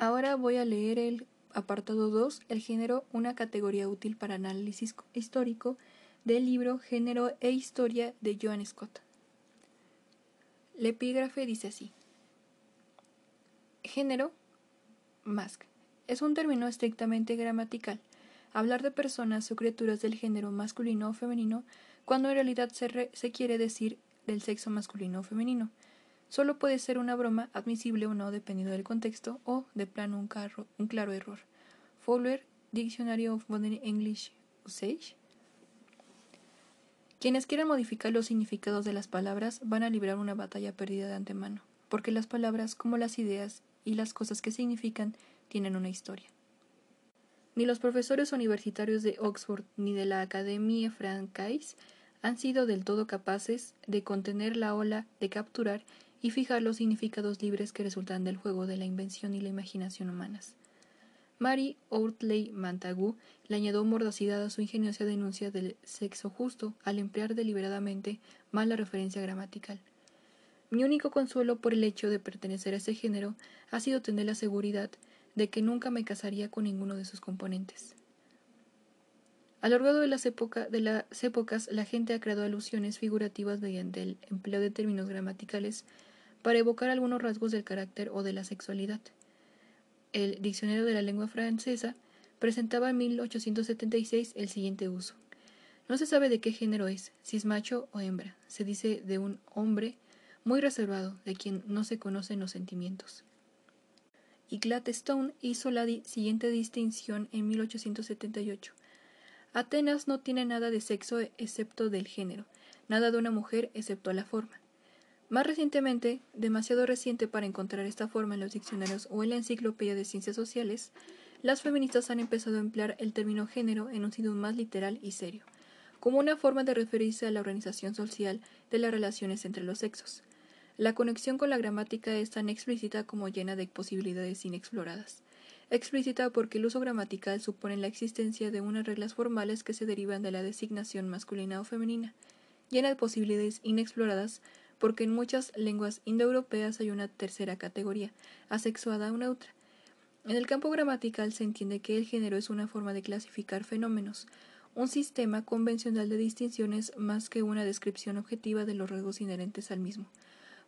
Ahora voy a leer el apartado 2, el género, una categoría útil para análisis histórico, del libro Género e Historia de Joan Scott. El epígrafe dice así. Género, mask, es un término estrictamente gramatical. Hablar de personas o criaturas del género masculino o femenino cuando en realidad se, se quiere decir del sexo masculino o femenino. Solo puede ser una broma admisible o no dependiendo del contexto o, de plano, un, un claro error. Fowler, Dictionary of Modern English Usage. Quienes quieran modificar los significados de las palabras van a librar una batalla perdida de antemano, porque las palabras, como las ideas y las cosas que significan, tienen una historia. Ni los profesores universitarios de Oxford ni de la Academia Francais han sido del todo capaces de contener la ola, de capturar y fijar los significados libres que resultan del juego de la invención y la imaginación humanas. Mary Ourtley Montagu le añadió mordacidad a su ingeniosa denuncia del sexo justo al emplear deliberadamente mal la referencia gramatical. Mi único consuelo por el hecho de pertenecer a ese género ha sido tener la seguridad de que nunca me casaría con ninguno de sus componentes. A lo largo de las, de las épocas, la gente ha creado alusiones figurativas mediante el empleo de términos gramaticales para evocar algunos rasgos del carácter o de la sexualidad el Diccionario de la Lengua Francesa presentaba en 1876 el siguiente uso. No se sabe de qué género es, si es macho o hembra. Se dice de un hombre muy reservado, de quien no se conocen los sentimientos. Y Gladstone hizo la siguiente distinción en 1878. Atenas no tiene nada de sexo excepto del género, nada de una mujer excepto la forma. Más recientemente, demasiado reciente para encontrar esta forma en los diccionarios o en la enciclopedia de ciencias sociales, las feministas han empezado a emplear el término género en un sentido más literal y serio, como una forma de referirse a la organización social de las relaciones entre los sexos. La conexión con la gramática es tan explícita como llena de posibilidades inexploradas. Explícita porque el uso gramatical supone la existencia de unas reglas formales que se derivan de la designación masculina o femenina, llena de posibilidades inexploradas porque en muchas lenguas indoeuropeas hay una tercera categoría, asexuada o neutra. En el campo gramatical se entiende que el género es una forma de clasificar fenómenos, un sistema convencional de distinciones más que una descripción objetiva de los rasgos inherentes al mismo.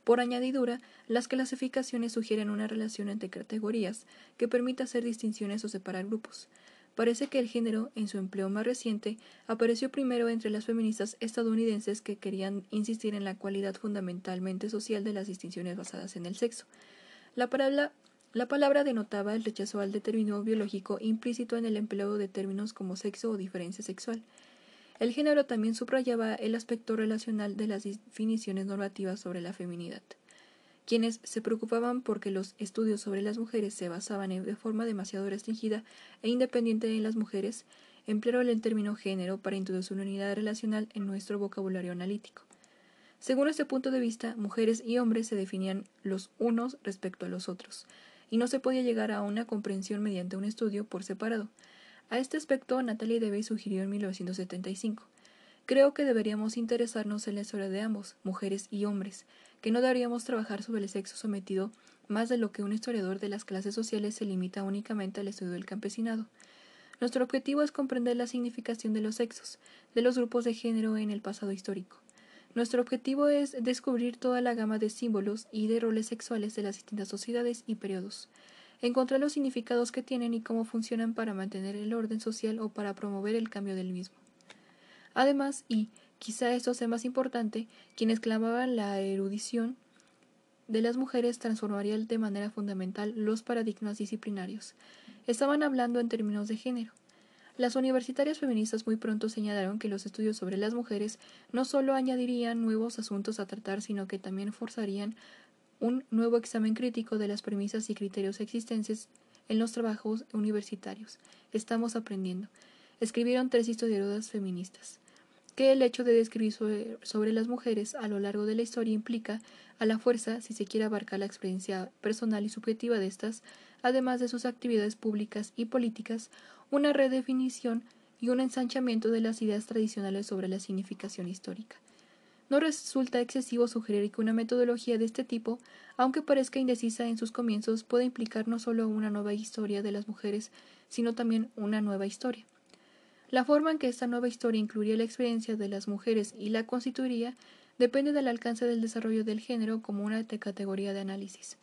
Por añadidura, las clasificaciones sugieren una relación entre categorías que permite hacer distinciones o separar grupos. Parece que el género, en su empleo más reciente, apareció primero entre las feministas estadounidenses que querían insistir en la cualidad fundamentalmente social de las distinciones basadas en el sexo. La palabra, la palabra denotaba el rechazo al determinismo biológico implícito en el empleo de términos como sexo o diferencia sexual. El género también subrayaba el aspecto relacional de las definiciones normativas sobre la feminidad quienes se preocupaban porque los estudios sobre las mujeres se basaban de forma demasiado restringida e independiente en las mujeres, emplearon el término género para introducir una unidad relacional en nuestro vocabulario analítico. Según este punto de vista, mujeres y hombres se definían los unos respecto a los otros, y no se podía llegar a una comprensión mediante un estudio por separado. A este aspecto, Natalie Debe sugirió en 1975. Creo que deberíamos interesarnos en la historia de ambos, mujeres y hombres, que no deberíamos trabajar sobre el sexo sometido más de lo que un historiador de las clases sociales se limita únicamente al estudio del campesinado. Nuestro objetivo es comprender la significación de los sexos, de los grupos de género en el pasado histórico. Nuestro objetivo es descubrir toda la gama de símbolos y de roles sexuales de las distintas sociedades y periodos, encontrar los significados que tienen y cómo funcionan para mantener el orden social o para promover el cambio del mismo. Además, y quizá esto sea más importante, quienes clamaban la erudición de las mujeres transformarían de manera fundamental los paradigmas disciplinarios. Estaban hablando en términos de género. Las universitarias feministas muy pronto señalaron que los estudios sobre las mujeres no solo añadirían nuevos asuntos a tratar, sino que también forzarían un nuevo examen crítico de las premisas y criterios existentes en los trabajos universitarios. Estamos aprendiendo. Escribieron tres historiadoras feministas que el hecho de describir sobre, las mujeres a lo largo de la historia implica, a la fuerza, si se quiere abarcar la experiencia personal y subjetiva de estas, además de sus actividades públicas y políticas, una redefinición y un ensanchamiento de las ideas tradicionales sobre la significación histórica. no resulta excesivo sugerir que una metodología de este tipo, aunque parezca indecisa en sus comienzos, puede implicar no solo una nueva historia de las mujeres, sino también una nueva historia. La forma en que esta nueva historia incluiría la experiencia de las mujeres y la constituiría depende del alcance del desarrollo del género como una categoría de análisis.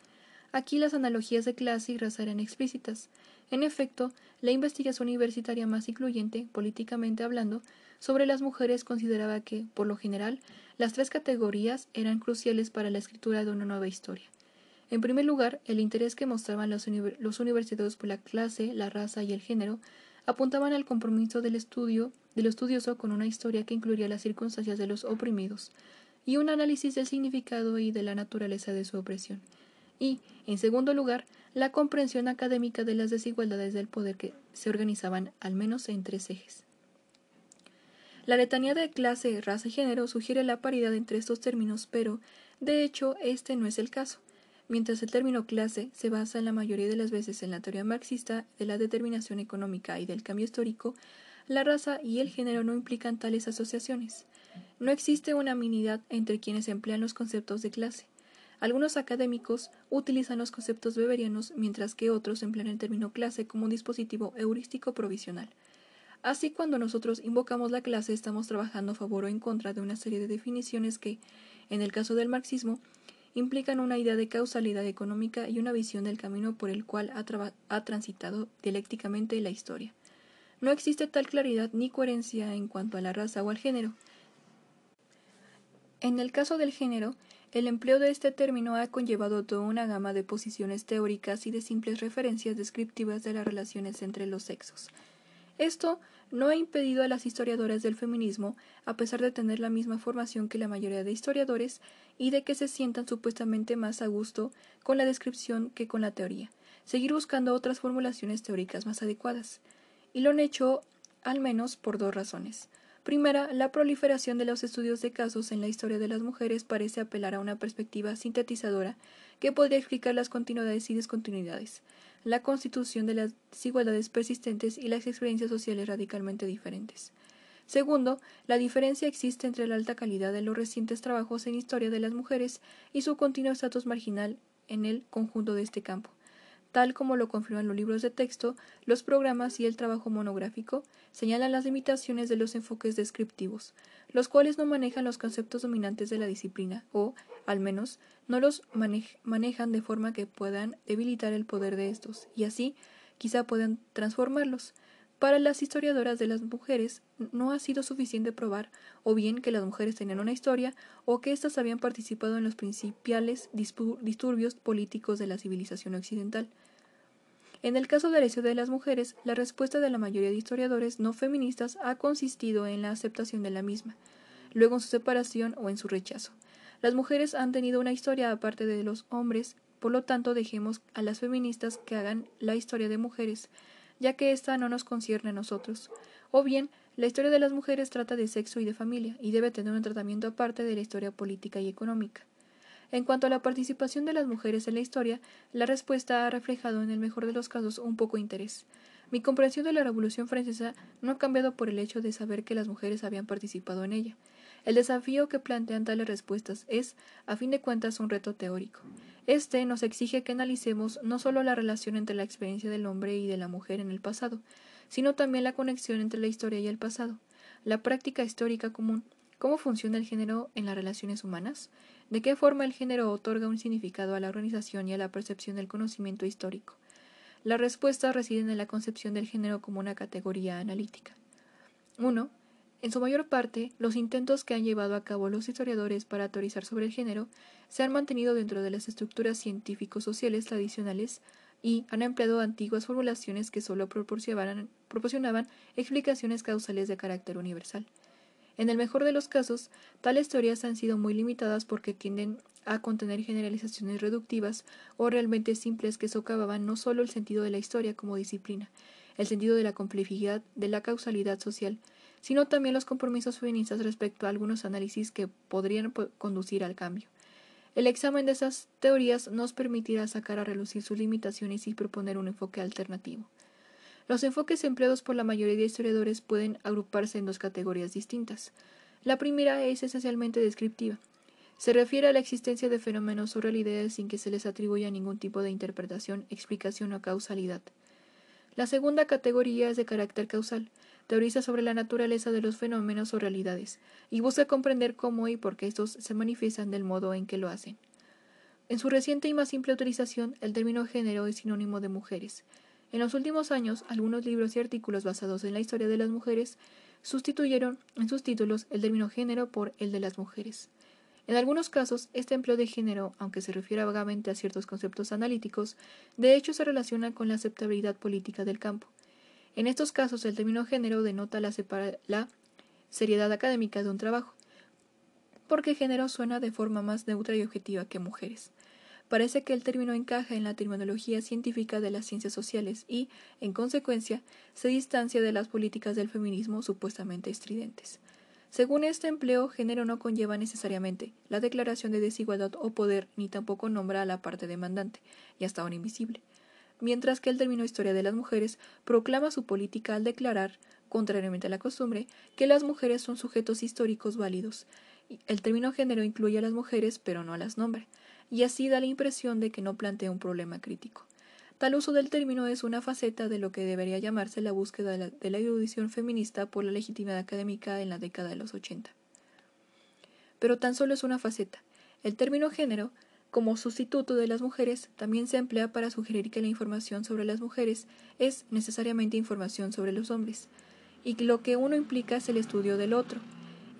Aquí las analogías de clase y raza eran explícitas. En efecto, la investigación universitaria más incluyente, políticamente hablando, sobre las mujeres consideraba que, por lo general, las tres categorías eran cruciales para la escritura de una nueva historia. En primer lugar, el interés que mostraban los, universitarios por la clase, la raza y el género apuntaban al compromiso del estudio del estudioso con una historia que incluiría las circunstancias de los oprimidos y un análisis del significado y de la naturaleza de su opresión. Y, en segundo lugar, la comprensión académica de las desigualdades del poder que se organizaban al menos en tres ejes. La letanía de clase, raza y género sugiere la paridad entre estos términos, pero, de hecho, este no es el caso. Mientras el término clase se basa en la mayoría de las veces en la teoría marxista de la determinación económica y del cambio histórico, la raza y el género no implican tales asociaciones. No existe una unanimidad entre quienes emplean los conceptos de clase. Algunos académicos utilizan los conceptos beberianos, mientras que otros emplean el término clase como un dispositivo heurístico provisional. Así, cuando nosotros invocamos la clase, estamos trabajando a favor o en contra de una serie de definiciones que, en el caso del marxismo, implican una idea de causalidad económica y una visión del camino por el cual ha, transitado dialécticamente la historia. No existe tal claridad ni coherencia en cuanto a la raza o al género. En el caso del género, el empleo de este término ha conllevado toda una gama de posiciones teóricas y de simples referencias descriptivas de las relaciones entre los sexos. Esto no ha impedido a las historiadoras del feminismo, a pesar de tener la misma formación que la mayoría de historiadores, y de que se sientan supuestamente más a gusto con la descripción que con la teoría, seguir buscando otras formulaciones teóricas más adecuadas. Y lo han hecho al menos por dos razones. Primera, la proliferación de los estudios de casos en la historia de las mujeres parece apelar a una perspectiva sintetizadora que podría explicar las continuidades y descontinuidades, la constitución de las desigualdades persistentes y las experiencias sociales radicalmente diferentes. Segundo, la diferencia existe entre la alta calidad de los recientes trabajos en historia de las mujeres y su continuo estatus marginal en el conjunto de este campo. Tal como lo confirman los libros de texto, los programas y el trabajo monográfico señalan las limitaciones de los enfoques descriptivos, los cuales no manejan los conceptos dominantes de la disciplina, o, al menos, no los manejan de forma que puedan debilitar el poder de estos, y así quizá puedan transformarlos. Para las historiadoras de las mujeres no ha sido suficiente probar o bien que las mujeres tenían una historia o que éstas habían participado en los principales disturbios políticos de la civilización occidental. En el caso del hecho de las mujeres, la respuesta de la mayoría de historiadores no feministas ha consistido en la aceptación de la misma, luego en su separación o en su rechazo. Las mujeres han tenido una historia aparte de los hombres, por lo tanto dejemos a las feministas que hagan la historia de mujeres, ya que ésta no nos concierne a nosotros. O bien, la historia de las mujeres trata de sexo y de familia, y debe tener un tratamiento aparte de la historia política y económica. En cuanto a la participación de las mujeres en la historia, la respuesta ha reflejado en el mejor de los casos un poco interés. Mi comprensión de la Revolución Francesa no ha cambiado por el hecho de saber que las mujeres habían participado en ella. El desafío que plantean tales respuestas es, a fin de cuentas, un reto teórico. Este nos exige que analicemos no solo la relación entre la experiencia del hombre y de la mujer en el pasado, sino también la conexión entre la historia y el pasado, la práctica histórica común, cómo funciona el género en las relaciones humanas, ¿De qué forma el género otorga un significado a la organización y a la percepción del conocimiento histórico? La respuesta reside en la concepción del género como una categoría analítica. 1. En su mayor parte, los intentos que han llevado a cabo los historiadores para teorizar sobre el género se han mantenido dentro de las estructuras científico-sociales tradicionales y han empleado antiguas formulaciones que solo proporcionaban, proporcionaban explicaciones causales de carácter universal. En el mejor de los casos, tales teorías han sido muy limitadas porque tienden a contener generalizaciones reductivas o realmente simples que socavaban no solo el sentido de la historia como disciplina, el sentido de la complejidad de la causalidad social, sino también los compromisos feministas respecto a algunos análisis que podrían conducir al cambio. El examen de esas teorías nos permitirá sacar a relucir sus limitaciones y proponer un enfoque alternativo. Los enfoques empleados por la mayoría de historiadores pueden agruparse en dos categorías distintas. La primera es esencialmente descriptiva. Se refiere a la existencia de fenómenos o realidades sin que se les atribuya ningún tipo de interpretación, explicación o causalidad. La segunda categoría es de carácter causal, teoriza sobre la naturaleza de los fenómenos o realidades, y busca comprender cómo y por qué estos se manifiestan del modo en que lo hacen. En su reciente y más simple utilización, el término género es sinónimo de mujeres. En los últimos años, algunos libros y artículos basados en la historia de las mujeres sustituyeron en sus títulos el término género por el de las mujeres. En algunos casos, este empleo de género, aunque se refiera vagamente a ciertos conceptos analíticos, de hecho se relaciona con la aceptabilidad política del campo. En estos casos, el término género denota la, la seriedad académica de un trabajo, porque género suena de forma más neutra y objetiva que mujeres. Parece que el término encaja en la terminología científica de las ciencias sociales y, en consecuencia, se distancia de las políticas del feminismo supuestamente estridentes. Según este empleo, género no conlleva necesariamente la declaración de desigualdad o poder, ni tampoco nombra a la parte demandante, y hasta ahora invisible. Mientras que el término historia de las mujeres proclama su política al declarar, contrariamente a la costumbre, que las mujeres son sujetos históricos válidos. El término género incluye a las mujeres, pero no las nombra y así da la impresión de que no plantea un problema crítico. Tal uso del término es una faceta de lo que debería llamarse la búsqueda de la, erudición feminista por la legitimidad académica en la década de los 80. Pero tan solo es una faceta. El término género, como sustituto de las mujeres, también se emplea para sugerir que la información sobre las mujeres es necesariamente información sobre los hombres, y lo que uno implica es el estudio del otro,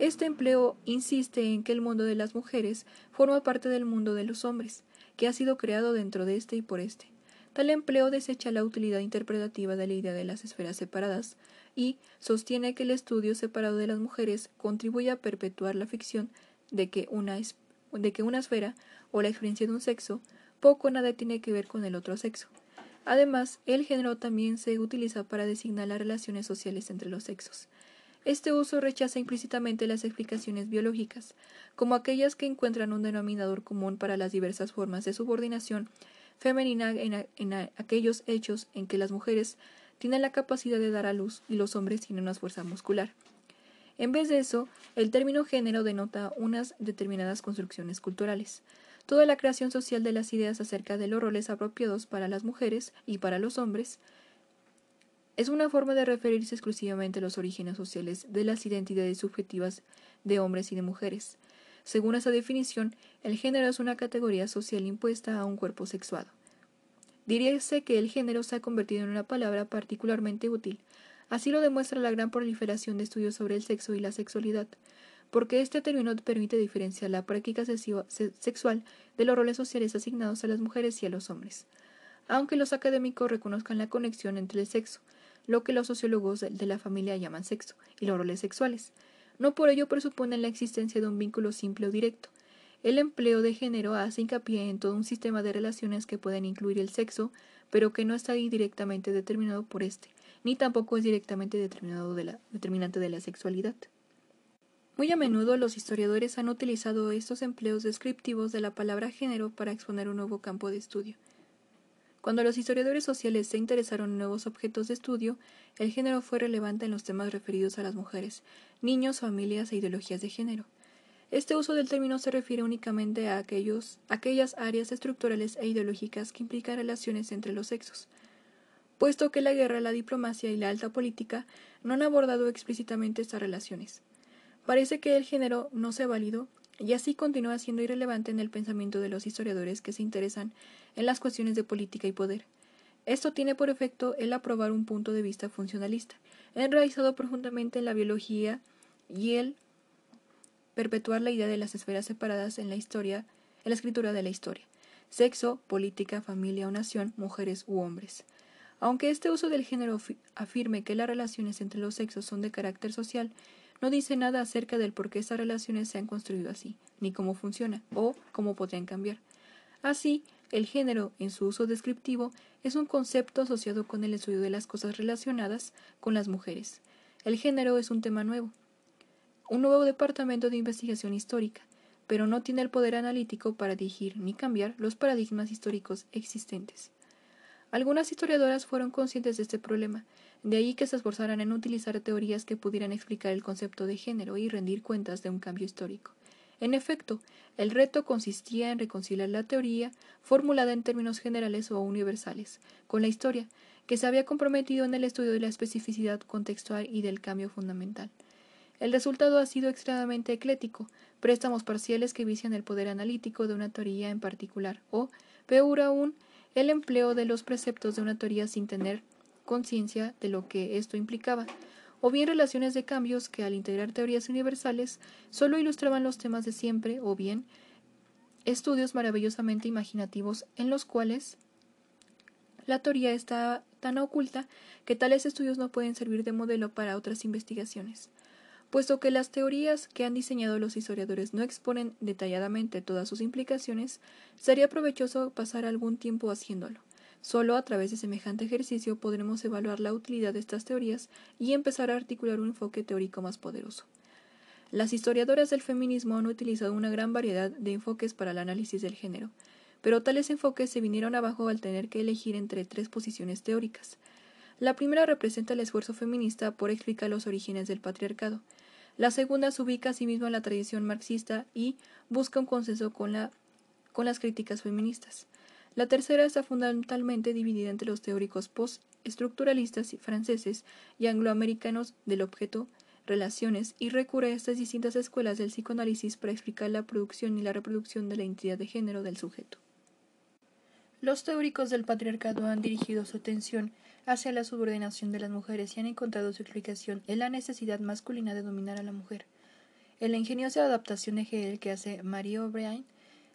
este empleo insiste en que el mundo de las mujeres forma parte del mundo de los hombres, que ha sido creado dentro de este y por este. Tal empleo desecha la utilidad interpretativa de la idea de las esferas separadas y sostiene que el estudio separado de las mujeres contribuye a perpetuar la ficción de que una, de que una esfera o la experiencia de un sexo poco o nada tiene que ver con el otro sexo. Además, el género también se utiliza para designar las relaciones sociales entre los sexos. Este uso rechaza implícitamente las explicaciones biológicas, como aquellas que encuentran un denominador común para las diversas formas de subordinación femenina en, aquellos hechos en que las mujeres tienen la capacidad de dar a luz y los hombres tienen una fuerza muscular. En vez de eso, el término género denota unas determinadas construcciones culturales. Toda la creación social de las ideas acerca de los roles apropiados para las mujeres y para los hombres es una forma de referirse exclusivamente a los orígenes sociales de las identidades subjetivas de hombres y de mujeres. Según esa definición, el género es una categoría social impuesta a un cuerpo sexuado. Diríase que el género se ha convertido en una palabra particularmente útil. Así lo demuestra la gran proliferación de estudios sobre el sexo y la sexualidad, porque este término permite diferenciar la práctica sexual de los roles sociales asignados a las mujeres y a los hombres. Aunque los académicos reconozcan la conexión entre el sexo, lo que los sociólogos de la familia llaman sexo y los roles sexuales. No por ello presuponen la existencia de un vínculo simple o directo. El empleo de género hace hincapié en todo un sistema de relaciones que pueden incluir el sexo, pero que no está directamente determinado por este, ni tampoco es directamente determinado determinante de la sexualidad. Muy a menudo los historiadores han utilizado estos empleos descriptivos de la palabra género para exponer un nuevo campo de estudio. Cuando los historiadores sociales se interesaron en nuevos objetos de estudio, el género fue relevante en los temas referidos a las mujeres, niños, familias e ideologías de género. Este uso del término se refiere únicamente a aquellos, aquellas áreas estructurales e ideológicas que implican relaciones entre los sexos. Puesto que la guerra, la diplomacia y la alta política no han abordado explícitamente estas relaciones. Parece que el género no se ha válido y así continúa siendo irrelevante en el pensamiento de los historiadores que se interesan en las cuestiones de política y poder. Esto tiene por efecto el aprobar un punto de vista funcionalista, enraizado profundamente en la biología y el perpetuar la idea de las esferas separadas en la historia, en la escritura de la historia, sexo, política, familia o nación, mujeres u hombres. Aunque este uso del género afirme que las relaciones entre los sexos son de carácter social, no dice nada acerca del por qué estas relaciones se han construido así, ni cómo funciona, o cómo podrían cambiar. Así, el género, en su uso descriptivo, es un concepto asociado con el estudio de las cosas relacionadas con las mujeres. El género es un tema nuevo, un nuevo departamento de investigación histórica, pero no tiene el poder analítico para dirigir ni cambiar los paradigmas históricos existentes. Algunas historiadoras fueron conscientes de este problema, de ahí que se esforzaran en utilizar teorías que pudieran explicar el concepto de género y rendir cuentas de un cambio histórico. En efecto, el reto consistía en reconciliar la teoría, formulada en términos generales o universales, con la historia, que se había comprometido en el estudio de la especificidad contextual y del cambio fundamental. El resultado ha sido extremadamente eclético, préstamos parciales que vician el poder analítico de una teoría en particular, o, peor aún, el empleo de los preceptos de una teoría sin tener conciencia de lo que esto implicaba, o bien relaciones de cambios que al integrar teorías universales solo ilustraban los temas de siempre, o bien estudios maravillosamente imaginativos en los cuales la teoría está tan oculta que tales estudios no pueden servir de modelo para otras investigaciones. Puesto que las teorías que han diseñado los historiadores no exponen detalladamente todas sus implicaciones, sería provechoso pasar algún tiempo haciéndolo. Solo a través de semejante ejercicio podremos evaluar la utilidad de estas teorías y empezar a articular un enfoque teórico más poderoso. Las historiadoras del feminismo han utilizado una gran variedad de enfoques para el análisis del género, pero tales enfoques se vinieron abajo al tener que elegir entre tres posiciones teóricas. La primera representa el esfuerzo feminista por explicar los orígenes del patriarcado. La segunda se ubica a sí misma en la tradición marxista y busca un consenso con, con las críticas feministas. La tercera está fundamentalmente dividida entre los teóricos post-estructuralistas franceses y angloamericanos del objeto, relaciones, y recurre a estas distintas escuelas del psicoanálisis para explicar la producción y la reproducción de la identidad de género del sujeto. Los teóricos del patriarcado han dirigido su atención hacia la subordinación de las mujeres y han encontrado su explicación en la necesidad masculina de dominar a la mujer. En la ingeniosa adaptación de Hegel que hace Marie O'Brien,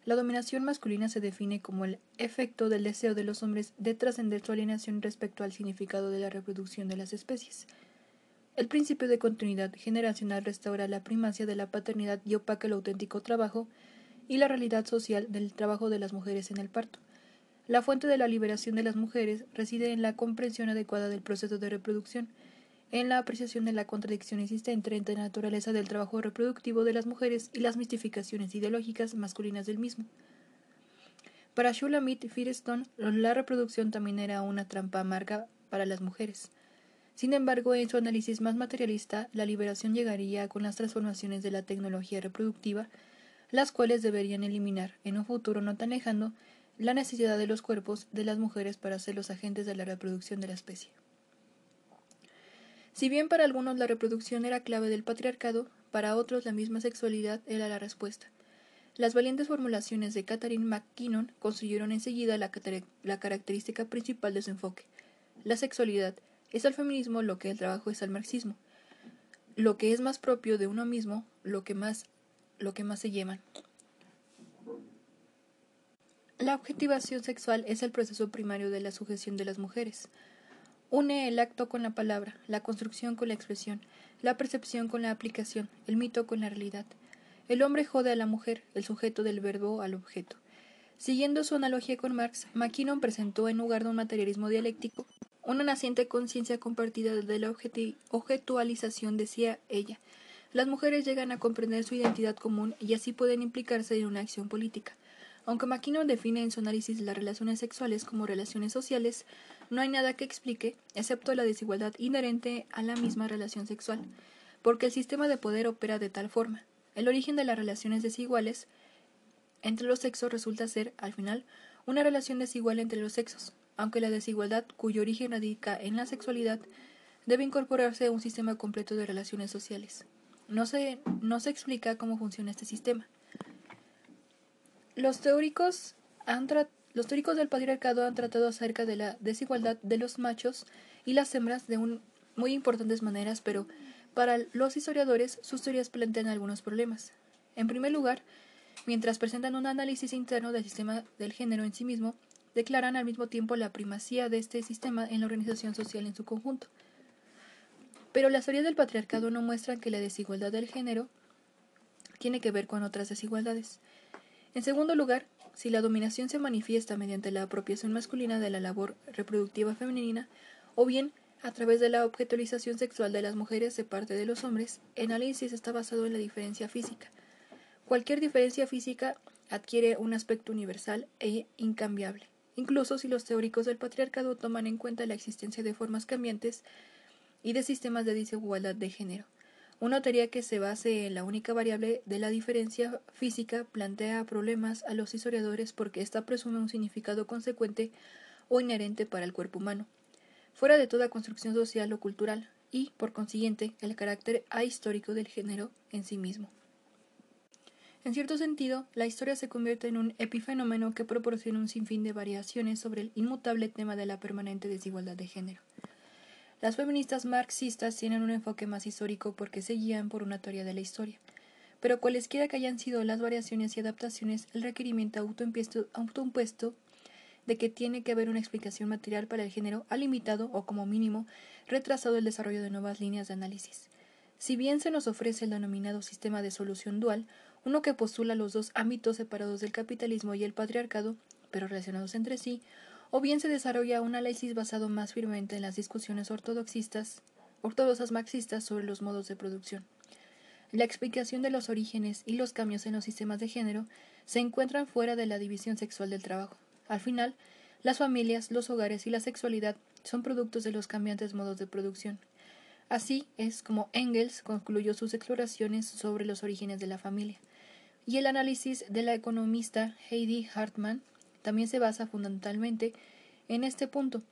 la dominación masculina se define como el efecto del deseo de los hombres de trascender su alienación respecto al significado de la reproducción de las especies. El principio de continuidad generacional restaura la primacia de la paternidad y opaca el auténtico trabajo y la realidad social del trabajo de las mujeres en el parto. La fuente de la liberación de las mujeres reside en la comprensión adecuada del proceso de reproducción, en la apreciación de la contradicción existente entre la naturaleza del trabajo reproductivo de las mujeres y las mistificaciones ideológicas masculinas del mismo. Para Shulamit Firestone, la reproducción también era una trampa amarga para las mujeres. Sin embargo, en su análisis más materialista, la liberación llegaría con las transformaciones de la tecnología reproductiva, las cuales deberían eliminar, en un futuro no tan lejano, la necesidad de los cuerpos de las mujeres para ser los agentes de la reproducción de la especie. Si bien para algunos la reproducción era clave del patriarcado, para otros la misma sexualidad era la respuesta. Las valientes formulaciones de Catherine McKinnon construyeron enseguida la, la característica principal de su enfoque. La sexualidad es al feminismo lo que el trabajo es al marxismo. Lo que es más propio de uno mismo, lo que más, lo que más se llevan. La objetivación sexual es el proceso primario de la sujeción de las mujeres. Une el acto con la palabra, la construcción con la expresión, la percepción con la aplicación, el mito con la realidad. El hombre jode a la mujer, el sujeto del verbo al objeto. Siguiendo su analogía con Marx, McKinnon presentó en lugar de un materialismo dialéctico una naciente conciencia compartida de la objetualización, decía ella. Las mujeres llegan a comprender su identidad común y así pueden implicarse en una acción política. Aunque McKinnon define en su análisis las relaciones sexuales como relaciones sociales, no hay nada que explique, excepto la desigualdad inherente a la misma relación sexual, porque el sistema de poder opera de tal forma. El origen de las relaciones desiguales entre los sexos resulta ser, al final, una relación desigual entre los sexos, aunque la desigualdad, cuyo origen radica en la sexualidad, debe incorporarse a un sistema completo de relaciones sociales. No se, no se explica cómo funciona este sistema. Los teóricos, los teóricos del patriarcado han tratado acerca de la desigualdad de los machos y las hembras de un, muy importantes maneras, pero para los historiadores sus teorías plantean algunos problemas. En primer lugar, mientras presentan un análisis interno del sistema del género en sí mismo, declaran al mismo tiempo la primacía de este sistema en la organización social en su conjunto. Pero las teorías del patriarcado no muestran que la desigualdad del género tiene que ver con otras desigualdades. En segundo lugar, si la dominación se manifiesta mediante la apropiación masculina de la labor reproductiva femenina, o bien a través de la objetualización sexual de las mujeres de parte de los hombres, el análisis está basado en la diferencia física. Cualquier diferencia física adquiere un aspecto universal e incambiable. incluso si los teóricos del patriarcado toman en cuenta la existencia de formas cambiantes y de sistemas de desigualdad de género. Una teoría que se base en la única variable de la diferencia física plantea problemas a los historiadores porque ésta presume un significado consecuente o inherente para el cuerpo humano, fuera de toda construcción social o cultural, y, por consiguiente, el carácter ahistórico del género en sí mismo. En cierto sentido, la historia se convierte en un epifenómeno que proporciona un sinfín de variaciones sobre el inmutable tema de la permanente desigualdad de género. Las feministas marxistas tienen un enfoque más histórico porque se guían por una teoría de la historia. Pero cualesquiera que hayan sido las variaciones y adaptaciones, el requerimiento autoimpuesto de que tiene que haber una explicación material para el género ha limitado, o como mínimo, retrasado el desarrollo de nuevas líneas de análisis. Si bien se nos ofrece el denominado sistema de solución dual, uno que postula los dos ámbitos separados del capitalismo y el patriarcado, pero relacionados entre sí, o bien se desarrolla un análisis basado más firmemente en las discusiones ortodoxistas, ortodoxas marxistas sobre los modos de producción. La explicación de los orígenes y los cambios en los sistemas de género se encuentran fuera de la división sexual del trabajo. Al final, las familias, los hogares y la sexualidad son productos de los cambiantes modos de producción. Así es como Engels concluyó sus exploraciones sobre los orígenes de la familia y el análisis de la economista Heidi Hartmann también se basa fundamentalmente en este punto.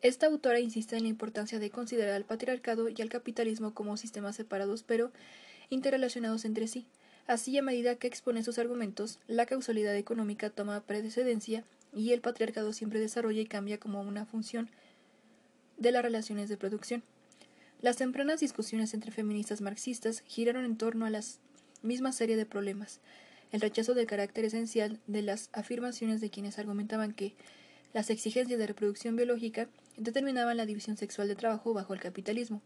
Esta autora insiste en la importancia de considerar al patriarcado y al capitalismo como sistemas separados pero interrelacionados entre sí. Así, a medida que expone sus argumentos, la causalidad económica toma precedencia y el patriarcado siempre desarrolla y cambia como una función de las relaciones de producción. Las tempranas discusiones entre feministas marxistas giraron en torno a las misma serie de problemas. El rechazo del carácter esencial de las afirmaciones de quienes argumentaban que las exigencias de reproducción biológica determinaban la división sexual de trabajo bajo el capitalismo,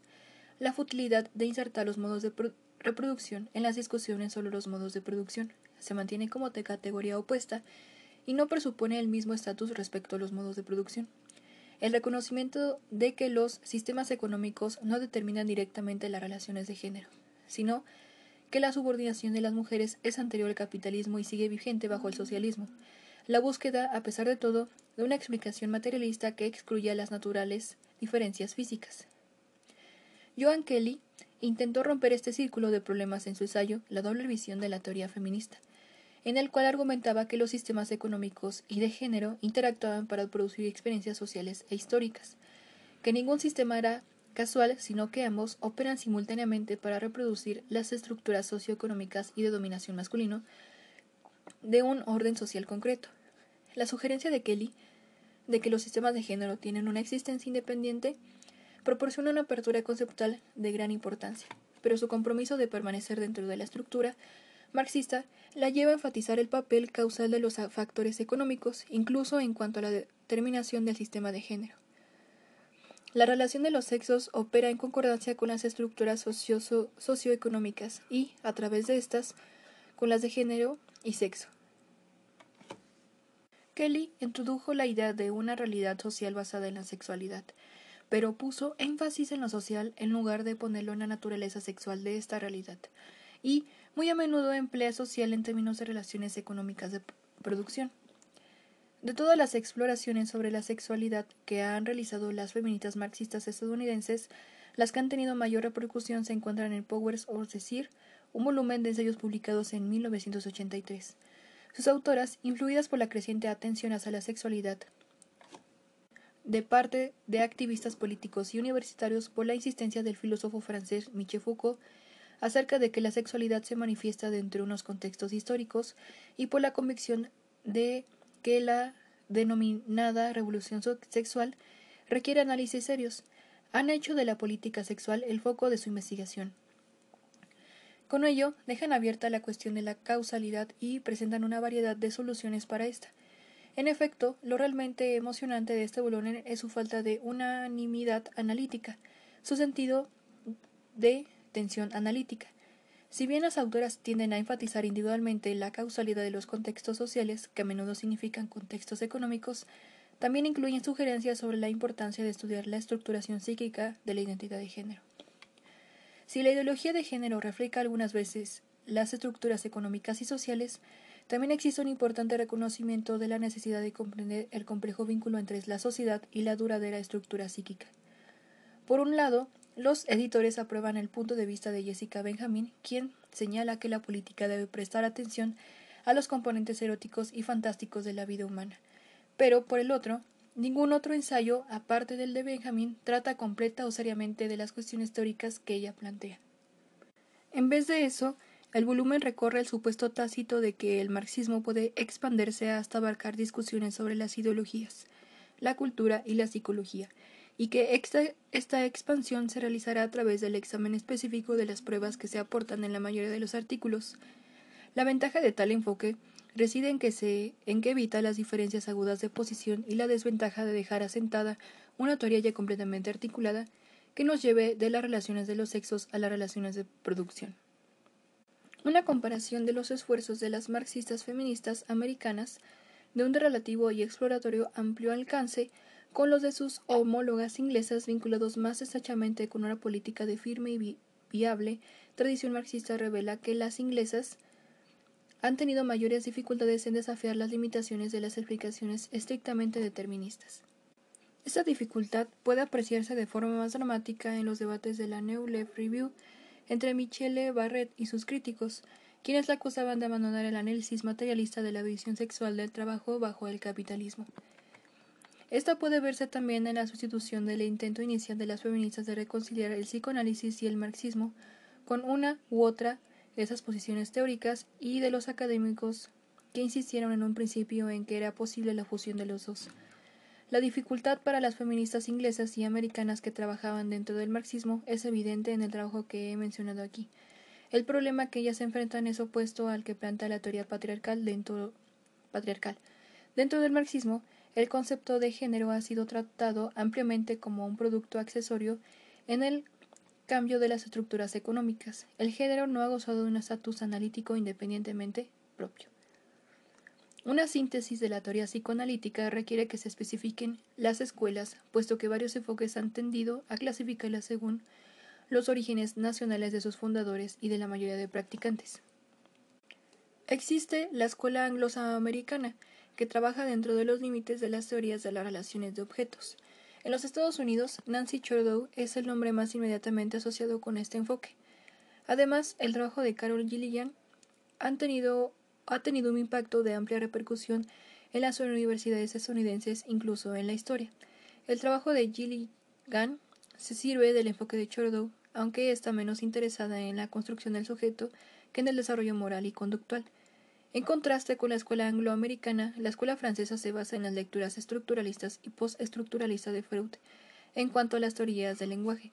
la futilidad de insertar los modos de reproducción en las discusiones sobre los modos de producción se mantiene como categoría opuesta y no presupone el mismo estatus respecto a los modos de producción. El reconocimiento de que los sistemas económicos no determinan directamente las relaciones de género, sino que la subordinación de las mujeres es anterior al capitalismo y sigue vigente bajo el socialismo. La búsqueda, a pesar de todo, de una explicación materialista que excluya las naturales diferencias físicas. Joan Kelly intentó romper este círculo de problemas en su ensayo La doble visión de la teoría feminista, en el cual argumentaba que los sistemas económicos y de género interactuaban para producir experiencias sociales e históricas, que ningún sistema era casual, sino que ambos operan simultáneamente para reproducir las estructuras socioeconómicas y de dominación masculino de un orden social concreto. La sugerencia de Kelly de que los sistemas de género tienen una existencia independiente proporciona una apertura conceptual de gran importancia, pero su compromiso de permanecer dentro de la estructura marxista la lleva a enfatizar el papel causal de los factores económicos, incluso en cuanto a la determinación del sistema de género. La relación de los sexos opera en concordancia con las estructuras socioeconómicas y, a través de estas, con las de género y sexo. Kelly introdujo la idea de una realidad social basada en la sexualidad, pero puso énfasis en lo social en lugar de ponerlo en la naturaleza sexual de esta realidad, y muy a menudo emplea social en términos de relaciones económicas de producción. De todas las exploraciones sobre la sexualidad que han realizado las feministas marxistas estadounidenses, las que han tenido mayor repercusión se encuentran en Powers of Decir, un volumen de ensayos publicados en 1983. Sus autoras, influidas por la creciente atención hacia la sexualidad de parte de activistas políticos y universitarios por la insistencia del filósofo francés Michel Foucault acerca de que la sexualidad se manifiesta dentro de unos contextos históricos y por la convicción de que la denominada revolución sexual requiere análisis serios, han hecho de la política sexual el foco de su investigación. Con ello, dejan abierta la cuestión de la causalidad y presentan una variedad de soluciones para esta. En efecto, lo realmente emocionante de este volumen es su falta de unanimidad analítica, su sentido de tensión analítica, si bien las autoras tienden a enfatizar individualmente la causalidad de los contextos sociales, que a menudo significan contextos económicos, también incluyen sugerencias sobre la importancia de estudiar la estructuración psíquica de la identidad de género. Si la ideología de género refleja algunas veces las estructuras económicas y sociales, También existe un importante reconocimiento de la necesidad de comprender el complejo vínculo entre la sociedad y la duradera estructura psíquica. Por un lado, los editores aprueban el punto de vista de Jessica Benjamin, quien señala que la política debe prestar atención a los componentes eróticos y fantásticos de la vida humana. Pero, por el otro, ningún otro ensayo, aparte del de Benjamin, trata completa o seriamente de las cuestiones teóricas que ella plantea. En vez de eso, el volumen recorre el supuesto tácito de que el marxismo puede expandirse hasta abarcar discusiones sobre las ideologías, la cultura y la psicología, y que esta, expansión se realizará a través del examen específico de las pruebas que se aportan en la mayoría de los artículos. La ventaja de tal enfoque reside en que evita las diferencias agudas de posición y la desventaja de dejar asentada una teoría ya completamente articulada que nos lleve de las relaciones de los sexos a las relaciones de producción. Una comparación de los esfuerzos de las marxistas feministas americanas de un relativo y exploratorio amplio alcance con los de sus homólogas inglesas vinculados más estrechamente con una política de firme y viable tradición marxista revela que las inglesas han tenido mayores dificultades en desafiar las limitaciones de las explicaciones estrictamente deterministas. Esta dificultad puede apreciarse de forma más dramática en los debates de la New Left Review entre Michele Barrett y sus críticos, quienes la acusaban de abandonar el análisis materialista de la visión sexual del trabajo bajo el capitalismo. Esta puede verse también en la sustitución del intento inicial de las feministas de reconciliar el psicoanálisis y el marxismo con una u otra de esas posiciones teóricas y de los académicos que insistieron en un principio en que era posible la fusión de los dos. La dificultad para las feministas inglesas y americanas que trabajaban dentro del marxismo es evidente en el trabajo que he mencionado aquí. El problema que ellas enfrentan es opuesto al que plantea la teoría patriarcal dentro, patriarcal. dentro del marxismo, el concepto de género ha sido tratado ampliamente como un producto accesorio en el cambio de las estructuras económicas. El género no ha gozado de un estatus analítico independientemente propio. Una síntesis de la teoría psicoanalítica requiere que se especifiquen las escuelas, puesto que varios enfoques han tendido a clasificarlas según los orígenes nacionales de sus fundadores y de la mayoría de practicantes. Existe la escuela angloamericana, que trabaja dentro de los límites de las teorías de las relaciones de objetos. En los Estados Unidos, Nancy Chordow es el nombre más inmediatamente asociado con este enfoque. Además, el trabajo de Carol Gilligan han tenido ha tenido un impacto de amplia repercusión en las universidades estadounidenses, incluso en la historia. El trabajo de Gilligan se sirve del enfoque de Chordow, aunque está menos interesada en la construcción del sujeto que en el desarrollo moral y conductual. En contraste con la escuela angloamericana, la escuela francesa se basa en las lecturas estructuralistas y postestructuralistas de Freud en cuanto a las teorías del lenguaje.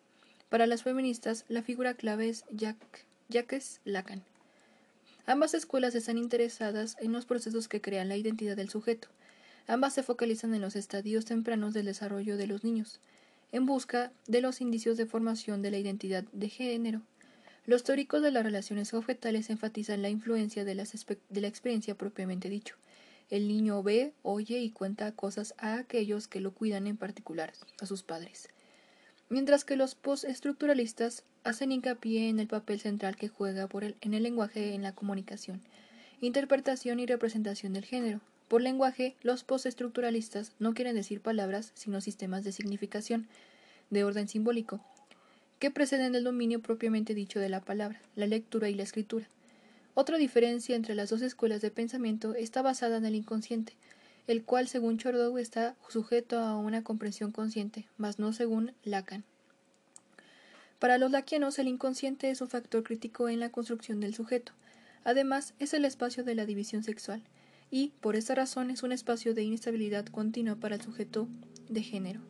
Para las feministas, la figura clave es Jacques Lacan. Ambas escuelas están interesadas en los procesos que crean la identidad del sujeto. Ambas se focalizan en los estadios tempranos del desarrollo de los niños, en busca de los indicios de formación de la identidad de género. Los teóricos de las relaciones objetales enfatizan la influencia de, la experiencia propiamente dicho. El niño ve, oye y cuenta cosas a aquellos que lo cuidan, en particular a sus padres mientras que los postestructuralistas hacen hincapié en el papel central que juega el, en el lenguaje en la comunicación, interpretación y representación del género. Por lenguaje, los postestructuralistas no quieren decir palabras, sino sistemas de significación, de orden simbólico, que preceden el dominio propiamente dicho de la palabra, la lectura y la escritura. Otra diferencia entre las dos escuelas de pensamiento está basada en el inconsciente, el cual según Chordow está sujeto a una comprensión consciente, mas no según Lacan. Para los laquianos el inconsciente es un factor crítico en la construcción del sujeto. Además, es el espacio de la división sexual, y, por esta razón, es un espacio de inestabilidad continua para el sujeto de género.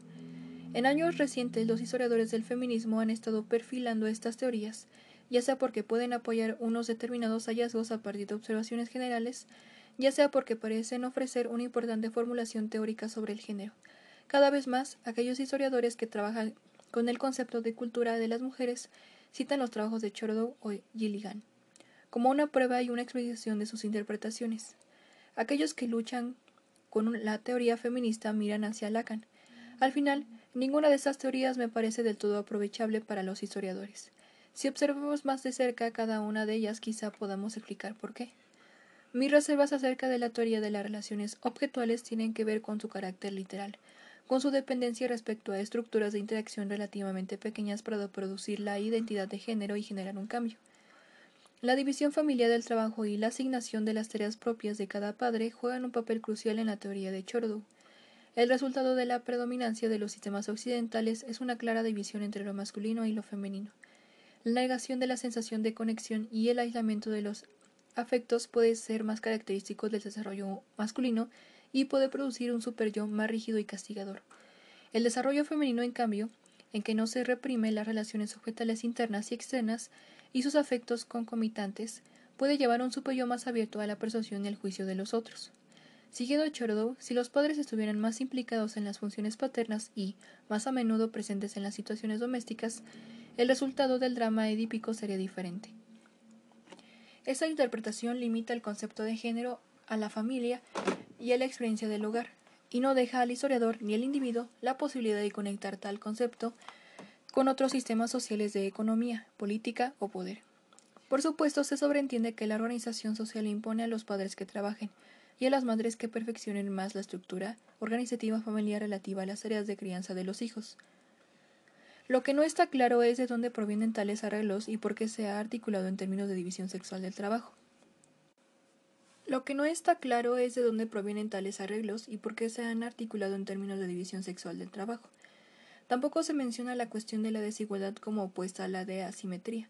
En años recientes, los historiadores del feminismo han estado perfilando estas teorías, ya sea porque pueden apoyar unos determinados hallazgos a partir de observaciones generales, ya sea porque parecen ofrecer una importante formulación teórica sobre el género. Cada vez más, aquellos historiadores que trabajan con el concepto de cultura de las mujeres citan los trabajos de Chordow o Gilligan como una prueba y una explicación de sus interpretaciones. Aquellos que luchan con la teoría feminista miran hacia Lacan. Al final, ninguna de estas teorías me parece del todo aprovechable para los historiadores. Si observamos más de cerca cada una de ellas, quizá podamos explicar por qué. Mis reservas acerca de la teoría de las relaciones objetuales tienen que ver con su carácter literal, con su dependencia respecto a estructuras de interacción relativamente pequeñas para producir la identidad de género y generar un cambio. La división familiar del trabajo y la asignación de las tareas propias de cada padre juegan un papel crucial en la teoría de Chordow. El resultado de la predominancia de los sistemas occidentales es una clara división entre lo masculino y lo femenino. La negación de la sensación de conexión y el aislamiento de los afectos puede ser más característicos del desarrollo masculino y puede producir un superyo más rígido y castigador. El desarrollo femenino, en cambio, en que no se reprime las relaciones objetales internas y externas y sus afectos concomitantes, puede llevar a un superyo más abierto a la persuasión y el juicio de los otros. Siguiendo Chordow, si los padres estuvieran más implicados en las funciones paternas y, más a menudo presentes en las situaciones domésticas, el resultado del drama edípico sería diferente. Esta interpretación limita el concepto de género a la familia y a la experiencia del hogar, y no deja al historiador ni al individuo la posibilidad de conectar tal concepto con otros sistemas sociales de economía, política o poder. Por supuesto, se sobreentiende que la organización social impone a los padres que trabajen y a las madres que perfeccionen más la estructura organizativa familiar relativa a las áreas de crianza de los hijos. Lo que no está claro es de dónde provienen tales arreglos y por qué se ha articulado en términos de división sexual del trabajo. Lo que no está claro es de dónde provienen tales arreglos y por qué se han articulado en términos de división sexual del trabajo. Tampoco se menciona la cuestión de la desigualdad como opuesta a la de asimetría.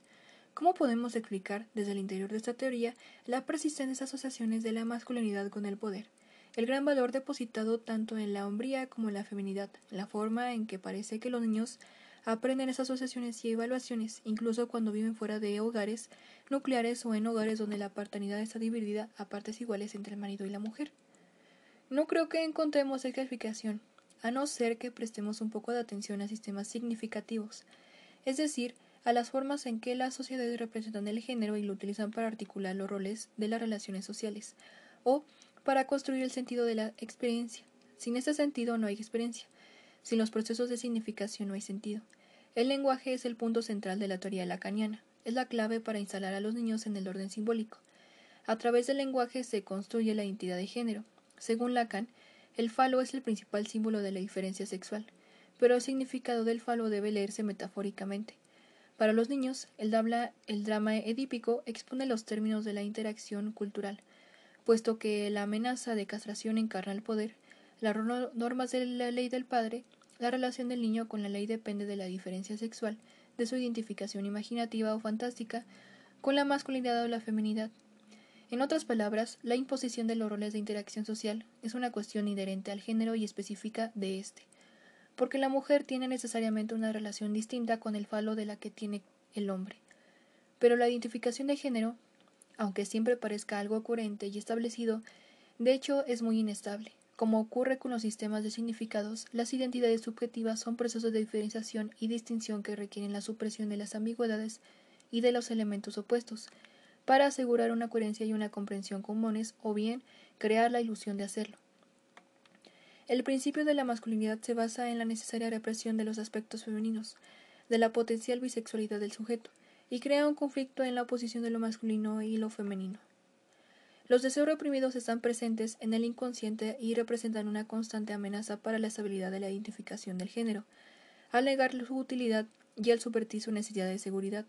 ¿Cómo podemos explicar, desde el interior de esta teoría, la persistentes asociaciones de la masculinidad con el poder? El gran valor depositado tanto en la hombría como en la feminidad, la forma en que parece que los niños aprenden esas asociaciones y evaluaciones, incluso cuando viven fuera de hogares nucleares o en hogares donde la paternidad está dividida a partes iguales entre el marido y la mujer. No creo que encontremos esa explicación, a no ser que prestemos un poco de atención a sistemas significativos, es decir, a las formas en que las sociedades representan el género y lo utilizan para articular los roles de las relaciones sociales, o para construir el sentido de la experiencia. Sin ese sentido no hay experiencia. Sin los procesos de significación no hay sentido. El lenguaje es el punto central de la teoría lacaniana. Es la clave para instalar a los niños en el orden simbólico. A través del lenguaje se construye la identidad de género. Según Lacan, el falo es el principal símbolo de la diferencia sexual, pero el significado del falo debe leerse metafóricamente. Para los niños, el, el drama edípico expone los términos de la interacción cultural, puesto que la amenaza de castración encarna el poder, las normas de la ley del padre la relación del niño con la ley depende de la diferencia sexual, de su identificación imaginativa o fantástica con la masculinidad o la feminidad. En otras palabras, la imposición de los roles de interacción social es una cuestión inherente al género y específica de éste, porque la mujer tiene necesariamente una relación distinta con el falo de la que tiene el hombre. Pero la identificación de género, aunque siempre parezca algo coherente y establecido, de hecho es muy inestable. Como ocurre con los sistemas de significados, las identidades subjetivas son procesos de diferenciación y distinción que requieren la supresión de las ambigüedades y de los elementos opuestos, para asegurar una coherencia y una comprensión comunes o bien crear la ilusión de hacerlo. El principio de la masculinidad se basa en la necesaria represión de los aspectos femeninos, de la potencial bisexualidad del sujeto, y crea un conflicto en la oposición de lo masculino y lo femenino. Los deseos reprimidos están presentes en el inconsciente y representan una constante amenaza para la estabilidad de la identificación del género, al negar su utilidad y al subvertir su necesidad de seguridad.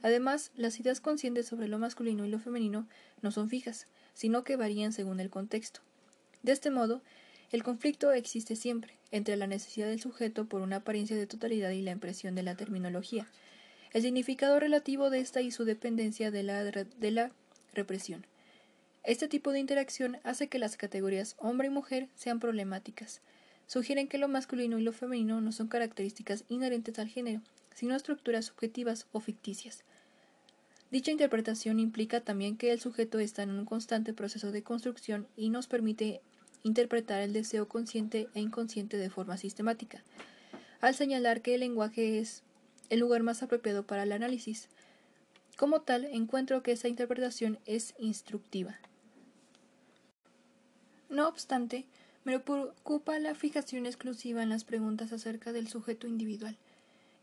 Además, las ideas conscientes sobre lo masculino y lo femenino no son fijas, sino que varían según el contexto. De este modo, el conflicto existe siempre entre la necesidad del sujeto por una apariencia de totalidad y la impresión de la terminología, el significado relativo de esta y su dependencia de la, de la represión. Este tipo de interacción hace que las categorías hombre y mujer sean problemáticas. Sugieren que lo masculino y lo femenino no son características inherentes al género, sino estructuras subjetivas o ficticias. Dicha interpretación implica también que el sujeto está en un constante proceso de construcción y nos permite interpretar el deseo consciente e inconsciente de forma sistemática, al señalar que el lenguaje es el lugar más apropiado para el análisis. Como tal, encuentro que esa interpretación es instructiva. No obstante, me preocupa la fijación exclusiva en las preguntas acerca del sujeto individual.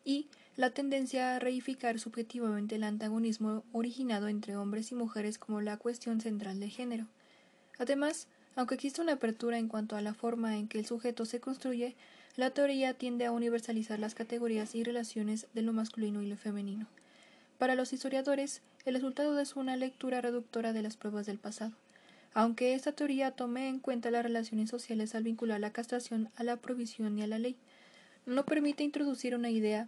y la tendencia a reificar subjetivamente el antagonismo originado entre hombres y mujeres como la cuestión central del género. Además, aunque existe una apertura en cuanto a la forma en que el sujeto se construye, la teoría tiende a universalizar las categorías y relaciones de lo masculino y lo femenino. Para los historiadores, el resultado es una lectura reductora de las pruebas del pasado. Aunque esta teoría tome en cuenta las relaciones sociales al vincular la castración a la provisión y a la ley, no permite introducir una idea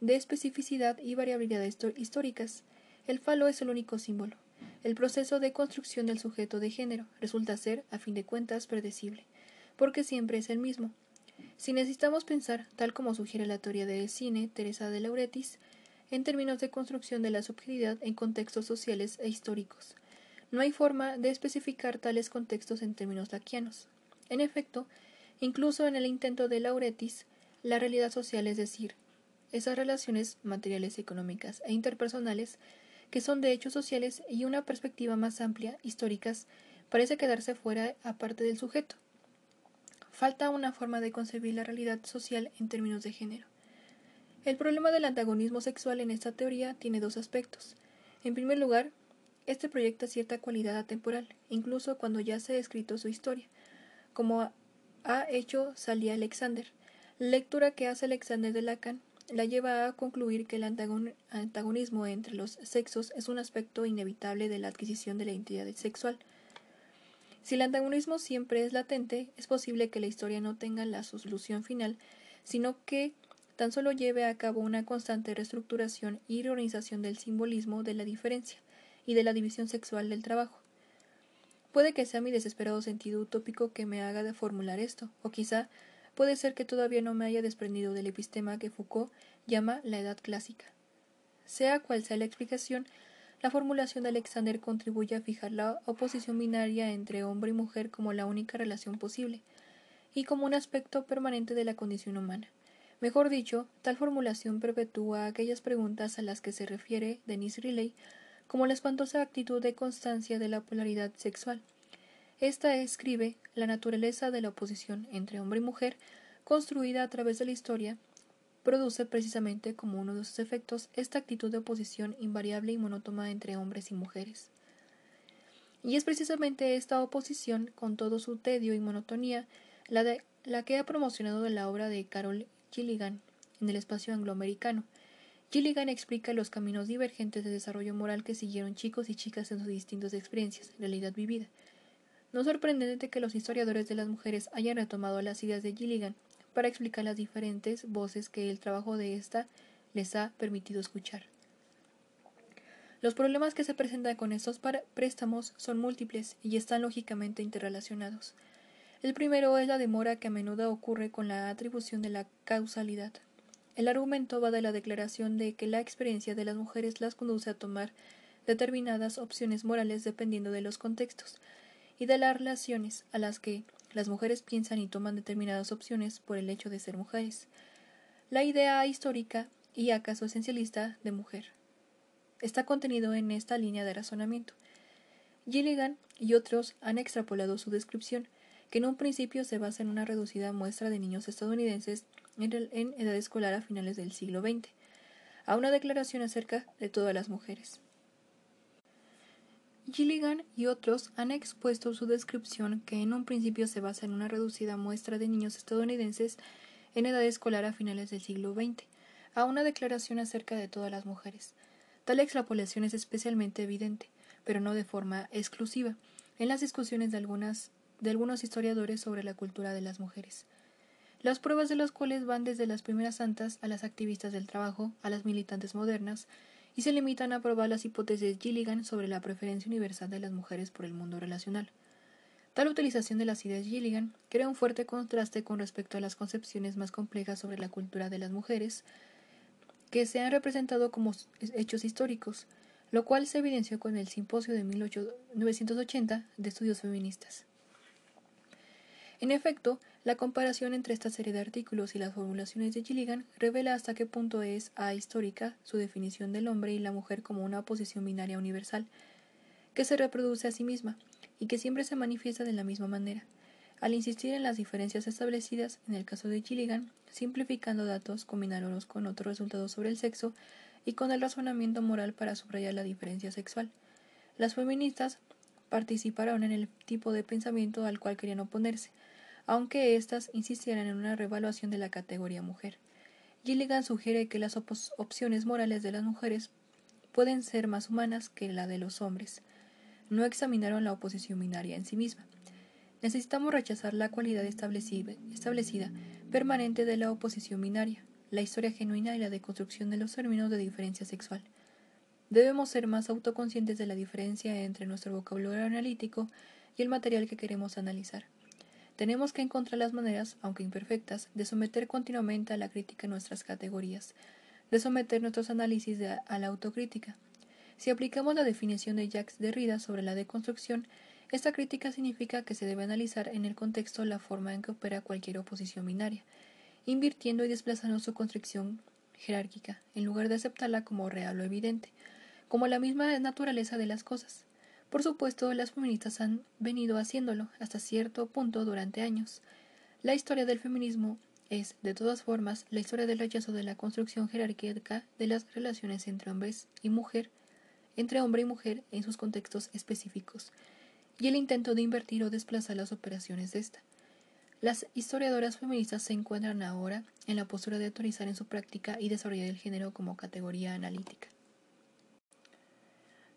de especificidad y variabilidad históricas. El falo es el único símbolo. El proceso de construcción del sujeto de género resulta ser, a fin de cuentas, predecible, porque siempre es el mismo. Si necesitamos pensar, tal como sugiere la teoría del cine Teresa de Lauretis, en términos de construcción de la subjetividad en contextos sociales e históricos, no hay forma de especificar tales contextos en términos laquianos. En efecto, incluso en el intento de Lauretis, la realidad social, es decir, esas relaciones materiales, económicas e interpersonales que son de hechos sociales y una perspectiva más amplia, históricas, parece quedarse fuera aparte del sujeto. Falta una forma de concebir la realidad social en términos de género. El problema del antagonismo sexual en esta teoría tiene dos aspectos. En primer lugar, este proyecta cierta cualidad atemporal, incluso cuando ya se ha escrito su historia, como ha hecho Salia Alexander. Lectura que hace Alexander de Lacan la lleva a concluir que el antagonismo entre los sexos es un aspecto inevitable de la adquisición de la identidad sexual. Si el antagonismo siempre es latente, es posible que la historia no tenga la solución final, sino que tan solo lleve a cabo una constante reestructuración y reorganización del simbolismo de la diferencia y de la división sexual del trabajo. Puede que sea mi desesperado sentido utópico que me haga de formular esto, o quizá puede ser que todavía no me haya desprendido del epistema que Foucault llama la edad clásica. Sea cual sea la explicación, la formulación de Alexander contribuye a fijar la oposición binaria entre hombre y mujer como la única relación posible, y como un aspecto permanente de la condición humana. Mejor dicho, tal formulación perpetúa aquellas preguntas a las que se refiere Denis Riley como la espantosa actitud de constancia de la polaridad sexual. Esta escribe la naturaleza de la oposición entre hombre y mujer, construida a través de la historia, produce precisamente como uno de sus efectos esta actitud de oposición invariable y monótona entre hombres y mujeres. Y es precisamente esta oposición, con todo su tedio y monotonía, la, la que ha promocionado la obra de Carol Gilligan en el espacio angloamericano, Gilligan explica los caminos divergentes de desarrollo moral que siguieron chicos y chicas en sus distintas experiencias, realidad vivida. No sorprendente que los historiadores de las mujeres hayan retomado las ideas de Gilligan para explicar las diferentes voces que el trabajo de ésta les ha permitido escuchar. Los problemas que se presentan con estos préstamos son múltiples y están lógicamente interrelacionados. El primero es la demora que a menudo ocurre con la atribución de la causalidad. El argumento va de la declaración de que la experiencia de las mujeres las conduce a tomar determinadas opciones morales dependiendo de los contextos y de las relaciones a las que las mujeres piensan y toman determinadas opciones por el hecho de ser mujeres. La idea histórica y acaso esencialista de mujer está contenido en esta línea de razonamiento. Gilligan y otros han extrapolado su descripción, que en un principio se basa en una reducida muestra de niños estadounidenses en edad escolar a finales del siglo XX, a una declaración acerca de todas las mujeres. Gilligan y otros han expuesto su descripción que en un principio se basa en una reducida muestra de niños estadounidenses en edad escolar a finales del siglo XX, a una declaración acerca de todas las mujeres. Tal extrapolación es especialmente evidente, pero no de forma exclusiva, en las discusiones de, algunas, de algunos historiadores sobre la cultura de las mujeres las pruebas de los cuales van desde las primeras santas a las activistas del trabajo, a las militantes modernas, y se limitan a probar las hipótesis Gilligan sobre la preferencia universal de las mujeres por el mundo relacional. Tal utilización de las ideas Gilligan crea un fuerte contraste con respecto a las concepciones más complejas sobre la cultura de las mujeres, que se han representado como hechos históricos, lo cual se evidenció con el simposio de 1980 de estudios feministas. En efecto, la comparación entre esta serie de artículos y las formulaciones de Gilligan revela hasta qué punto es ahistórica su definición del hombre y la mujer como una oposición binaria universal, que se reproduce a sí misma y que siempre se manifiesta de la misma manera. Al insistir en las diferencias establecidas, en el caso de Gilligan, simplificando datos, combinándolos con otros resultados sobre el sexo y con el razonamiento moral para subrayar la diferencia sexual. Las feministas participaron en el tipo de pensamiento al cual querían oponerse, aunque éstas insistieran en una revaluación de la categoría mujer. Gilligan sugiere que las opciones morales de las mujeres pueden ser más humanas que la de los hombres. No examinaron la oposición binaria en sí misma. Necesitamos rechazar la cualidad establecida, establecida permanente de la oposición binaria, la historia genuina y la deconstrucción de los términos de diferencia sexual. Debemos ser más autoconscientes de la diferencia entre nuestro vocabulario analítico y el material que queremos analizar. Tenemos que encontrar las maneras, aunque imperfectas, de someter continuamente a la crítica nuestras categorías, de someter nuestros análisis a la autocrítica. Si aplicamos la definición de Jacques Derrida sobre la deconstrucción, esta crítica significa que se debe analizar en el contexto la forma en que opera cualquier oposición binaria, invirtiendo y desplazando su construcción jerárquica, en lugar de aceptarla como real o evidente, como la misma naturaleza de las cosas. Por supuesto, las feministas han venido haciéndolo hasta cierto punto durante años. La historia del feminismo es, de todas formas, la historia del rechazo de la construcción jerárquica de las relaciones entre hombres y mujer, entre hombre y mujer en sus contextos específicos, y el intento de invertir o desplazar las operaciones de esta. Las historiadoras feministas se encuentran ahora en la postura de autorizar en su práctica y desarrollar el género como categoría analítica.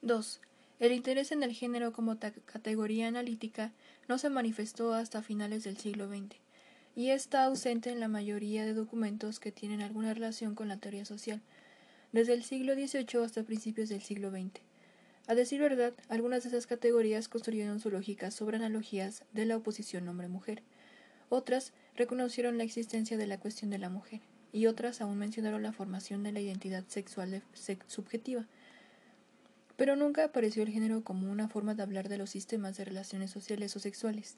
2. El interés en el género como categoría analítica no se manifestó hasta finales del siglo XX y está ausente en la mayoría de documentos que tienen alguna relación con la teoría social, desde el siglo XVIII hasta principios del siglo XX. A decir verdad, algunas de esas categorías construyeron su lógica sobre analogías de la oposición hombre-mujer. Otras reconocieron la existencia de la cuestión de la mujer, y otras aún mencionaron la formación de la identidad sexual subjetiva pero nunca apareció el género como una forma de hablar de los sistemas de relaciones sociales o sexuales.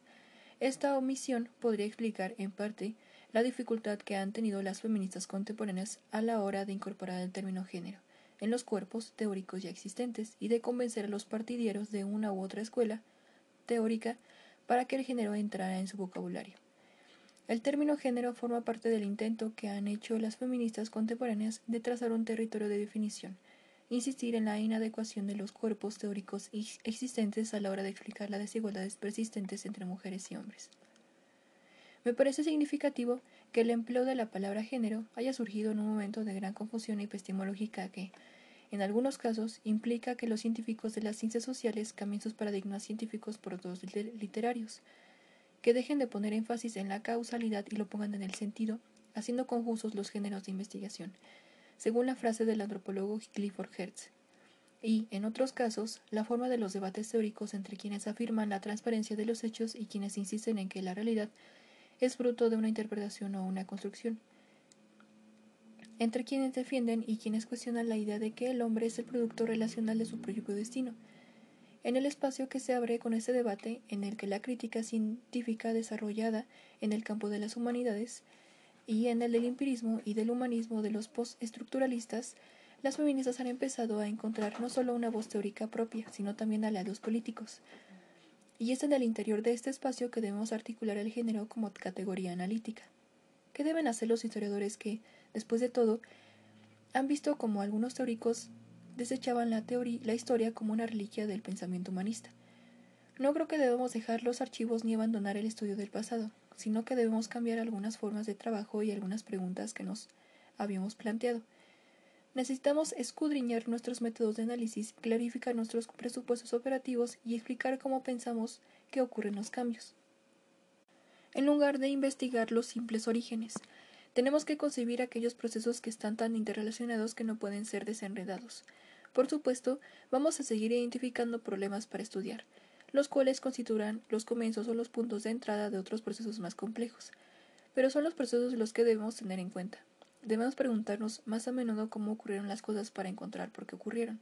Esta omisión podría explicar, en parte, la dificultad que han tenido las feministas contemporáneas a la hora de incorporar el término género en los cuerpos teóricos ya existentes y de convencer a los partidarios de una u otra escuela teórica para que el género entrara en su vocabulario. El término género forma parte del intento que han hecho las feministas contemporáneas de trazar un territorio de definición, insistir en la inadecuación de los cuerpos teóricos existentes a la hora de explicar las desigualdades persistentes entre mujeres y hombres. Me parece significativo que el empleo de la palabra género haya surgido en un momento de gran confusión epistemológica que, en algunos casos, implica que los científicos de las ciencias sociales cambien sus paradigmas científicos por otros literarios, que dejen de poner énfasis en la causalidad y lo pongan en el sentido, haciendo confusos los géneros de investigación, según la frase del antropólogo Clifford Hertz. Y, en otros casos, la forma de los debates teóricos entre quienes afirman la transparencia de los hechos y quienes insisten en que la realidad es fruto de una interpretación o una construcción. Entre quienes defienden y quienes cuestionan la idea de que el hombre es el producto relacional de su propio destino. En el espacio que se abre con este debate, en el que la crítica científica desarrollada en el campo de las humanidades y en el del empirismo y del humanismo de los postestructuralistas, las feministas han empezado a encontrar no solo una voz teórica propia, sino también aliados políticos. Y es en el interior de este espacio que debemos articular el género como categoría analítica. ¿Qué deben hacer los historiadores que, después de todo, han visto como algunos teóricos desechaban la, teoría, la historia como una reliquia del pensamiento humanista? No creo que debamos dejar los archivos ni abandonar el estudio del pasado, sino que debemos cambiar algunas formas de trabajo y algunas preguntas que nos habíamos planteado. Necesitamos escudriñar nuestros métodos de análisis, clarificar nuestros presupuestos operativos y explicar cómo pensamos que ocurren los cambios. En lugar de investigar los simples orígenes, tenemos que concebir aquellos procesos que están tan interrelacionados que no pueden ser desenredados. Por supuesto, vamos a seguir identificando problemas para estudiar, los cuales constituirán los comienzos o los puntos de entrada de otros procesos más complejos. Pero son los procesos los que debemos tener en cuenta. Debemos preguntarnos más a menudo cómo ocurrieron las cosas para encontrar por qué ocurrieron.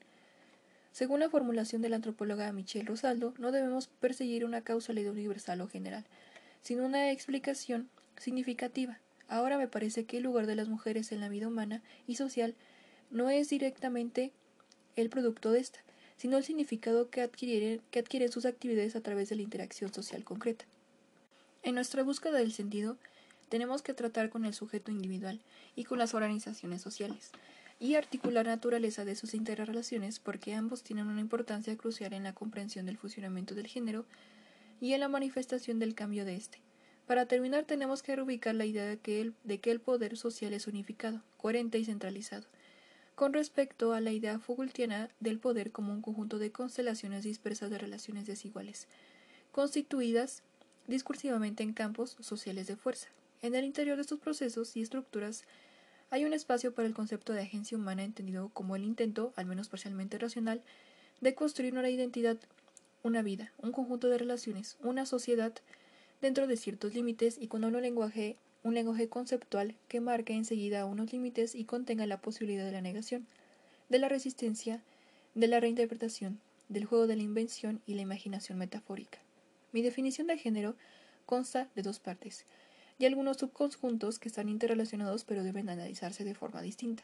Según la formulación de la antropóloga Michelle Rosaldo, no debemos perseguir una causalidad universal o general, sino una explicación significativa. Ahora me parece que el lugar de las mujeres en la vida humana y social no es directamente el producto de esta, sino el significado que adquieren, sus actividades a través de la interacción social concreta. En nuestra búsqueda del sentido, tenemos que tratar con el sujeto individual y con las organizaciones sociales y articular la naturaleza de sus interrelaciones porque ambos tienen una importancia crucial en la comprensión del funcionamiento del género y en la manifestación del cambio de éste. Para terminar, tenemos que reubicar la idea de que el poder social es unificado, coherente y centralizado, con respecto a la idea Foucaultiana del poder como un conjunto de constelaciones dispersas de relaciones desiguales, constituidas discursivamente en campos sociales de fuerza. En el interior de estos procesos y estructuras hay un espacio para el concepto de agencia humana entendido como el intento, al menos parcialmente racional, de construir una identidad, una vida, un conjunto de relaciones, una sociedad dentro de ciertos límites y con un lenguaje, un lenguaje conceptual que marque enseguida unos límites y contenga la posibilidad de la negación, de la resistencia, de la reinterpretación, del juego de la invención y la imaginación metafórica. Mi definición de género consta de dos partes y algunos subconjuntos que están interrelacionados pero deben analizarse de forma distinta.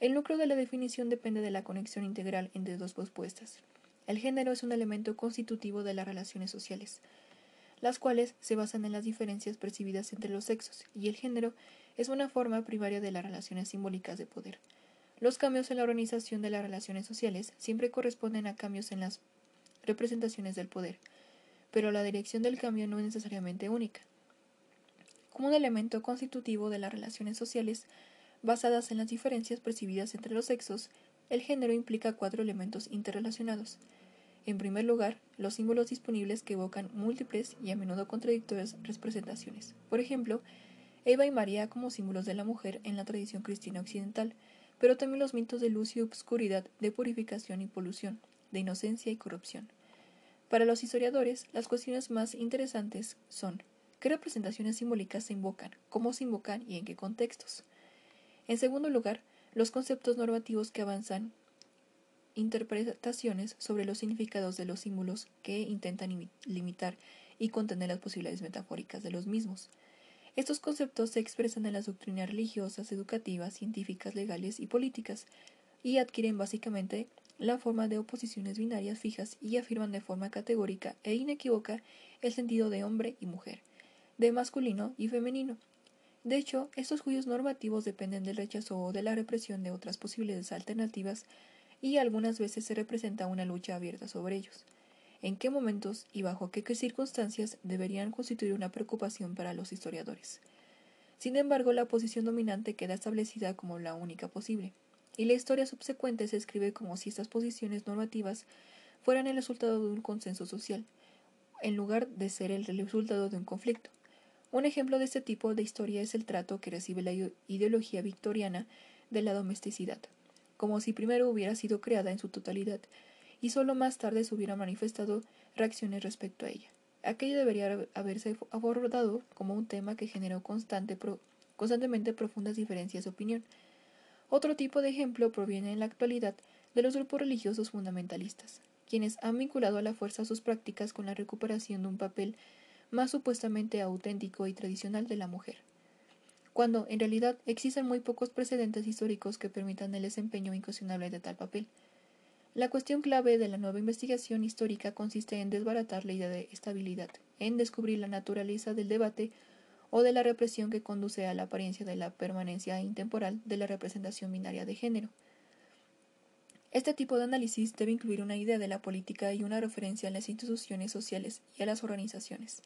El núcleo de la definición depende de la conexión integral entre dos propuestas. El género es un elemento constitutivo de las relaciones sociales, las cuales se basan en las diferencias percibidas entre los sexos, y el género es una forma primaria de las relaciones simbólicas de poder. Los cambios en la organización de las relaciones sociales siempre corresponden a cambios en las representaciones del poder, pero la dirección del cambio no es necesariamente única como un elemento constitutivo de las relaciones sociales basadas en las diferencias percibidas entre los sexos, el género implica cuatro elementos interrelacionados. En primer lugar, los símbolos disponibles que evocan múltiples y a menudo contradictorias representaciones. Por ejemplo, Eva y María como símbolos de la mujer en la tradición cristiana occidental, pero también los mitos de luz y obscuridad, de purificación y polución, de inocencia y corrupción. Para los historiadores, las cuestiones más interesantes son ¿Qué representaciones simbólicas se invocan? ¿Cómo se invocan y en qué contextos? En segundo lugar, los conceptos normativos que avanzan interpretaciones sobre los significados de los símbolos que intentan limitar y contener las posibilidades metafóricas de los mismos. Estos conceptos se expresan en las doctrinas religiosas, educativas, científicas, legales y políticas, y adquieren básicamente la forma de oposiciones binarias fijas y afirman de forma categórica e inequívoca el sentido de hombre y mujer de masculino y femenino. De hecho, estos juicios normativos dependen del rechazo o de la represión de otras posibilidades alternativas y algunas veces se representa una lucha abierta sobre ellos. ¿En qué momentos y bajo qué circunstancias deberían constituir una preocupación para los historiadores? Sin embargo, la posición dominante queda establecida como la única posible, y la historia subsecuente se escribe como si estas posiciones normativas fueran el resultado de un consenso social, en lugar de ser el resultado de un conflicto. Un ejemplo de este tipo de historia es el trato que recibe la ideología victoriana de la domesticidad, como si primero hubiera sido creada en su totalidad y solo más tarde se hubieran manifestado reacciones respecto a ella. Aquello debería haberse abordado como un tema que generó constante constantemente profundas diferencias de opinión. Otro tipo de ejemplo proviene en la actualidad de los grupos religiosos fundamentalistas, quienes han vinculado a la fuerza sus prácticas con la recuperación de un papel más supuestamente auténtico y tradicional de la mujer, cuando en realidad existen muy pocos precedentes históricos que permitan el desempeño incuestionable de tal papel. La cuestión clave de la nueva investigación histórica consiste en desbaratar la idea de estabilidad, en descubrir la naturaleza del debate o de la represión que conduce a la apariencia de la permanencia intemporal de la representación binaria de género. Este tipo de análisis debe incluir una idea de la política y una referencia a las instituciones sociales y a las organizaciones.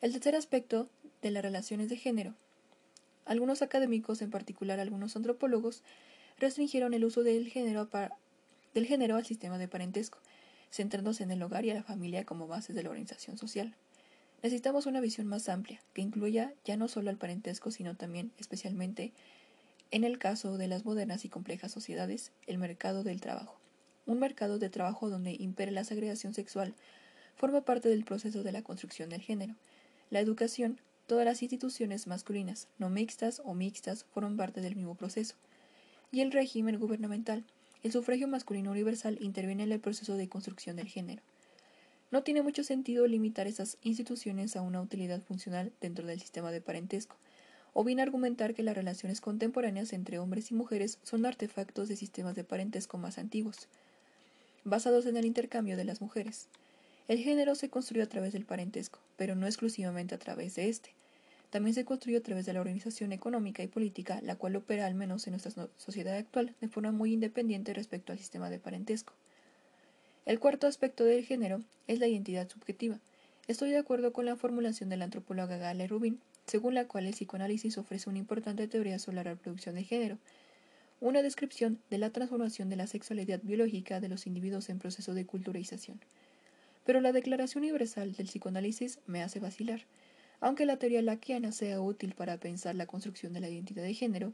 El tercer aspecto de las relaciones de género. Algunos académicos, en particular algunos antropólogos, restringieron el uso del género, del género al sistema de parentesco, centrándose en el hogar y a la familia como bases de la organización social. Necesitamos una visión más amplia, que incluya ya no solo al parentesco, sino también, especialmente, en el caso de las modernas y complejas sociedades, el mercado del trabajo. Un mercado de trabajo donde impere la segregación sexual forma parte del proceso de la construcción del género. La educación, todas las instituciones masculinas, no mixtas o mixtas, forman parte del mismo proceso. Y el régimen gubernamental, el sufragio masculino universal, interviene en el proceso de construcción del género. No tiene mucho sentido limitar esas instituciones a una utilidad funcional dentro del sistema de parentesco, o bien argumentar que las relaciones contemporáneas entre hombres y mujeres son artefactos de sistemas de parentesco más antiguos, basados en el intercambio de las mujeres. El género se construyó a través del parentesco, pero no exclusivamente a través de este. también se construye a través de la organización económica y política, la cual opera, al menos en nuestra sociedad actual, de forma muy independiente respecto al sistema de parentesco. El cuarto aspecto del género es la identidad subjetiva. Estoy de acuerdo con la formulación de la antropóloga Gale Rubin, según la cual el psicoanálisis ofrece una importante teoría sobre la reproducción de género, una descripción de la transformación de la sexualidad biológica de los individuos en proceso de culturalización. Pero la Declaración Universal del Psicoanálisis me hace vacilar. Aunque la teoría laquiana sea útil para pensar la construcción de la identidad de género,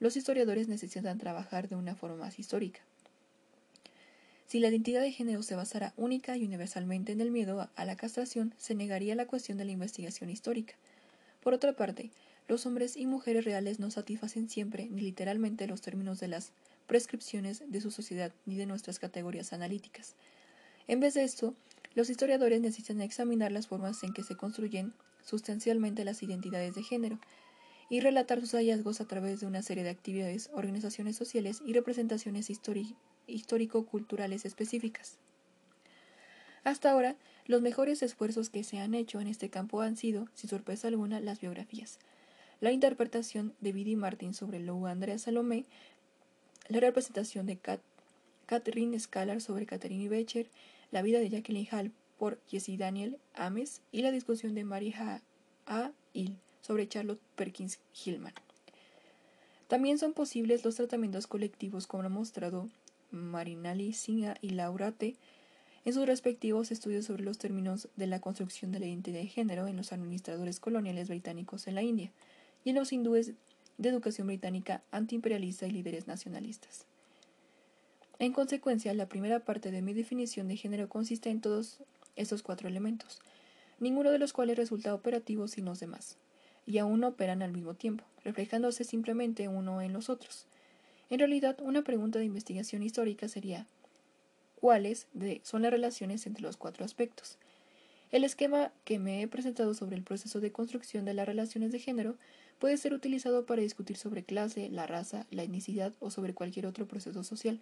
los historiadores necesitan trabajar de una forma más histórica. Si la identidad de género se basara única y universalmente en el miedo a la castración, se negaría la cuestión de la investigación histórica. Por otra parte, los hombres y mujeres reales no satisfacen siempre ni literalmente los términos de las prescripciones de su sociedad ni de nuestras categorías analíticas. En vez de esto, los historiadores necesitan examinar las formas en que se construyen sustancialmente las identidades de género y relatar sus hallazgos a través de una serie de actividades, organizaciones sociales y representaciones histórico-culturales específicas. Hasta ahora, los mejores esfuerzos que se han hecho en este campo han sido, sin sorpresa alguna, las biografías. La interpretación de Biddy Martin sobre Lou Andrea Salomé, la representación de Catherine Scalar sobre Catherine Becher, la vida de Jacqueline Hall por Jesse Daniel Ames y la discusión de Mary A. Hill sobre Charlotte Perkins Hillman. También son posibles los tratamientos colectivos como ha mostrado Marinali Singha y Laura T. en sus respectivos estudios sobre los términos de la construcción de la identidad de género en los administradores coloniales británicos en la India y en los hindúes de educación británica antiimperialista y líderes nacionalistas. En consecuencia, la primera parte de mi definición de género consiste en todos estos cuatro elementos, ninguno de los cuales resulta operativo sin los demás, y aún no operan al mismo tiempo, reflejándose simplemente uno en los otros. En realidad, una pregunta de investigación histórica sería ¿cuáles son las relaciones entre los cuatro aspectos? El esquema que me he presentado sobre el proceso de construcción de las relaciones de género puede ser utilizado para discutir sobre clase, la raza, la etnicidad o sobre cualquier otro proceso social.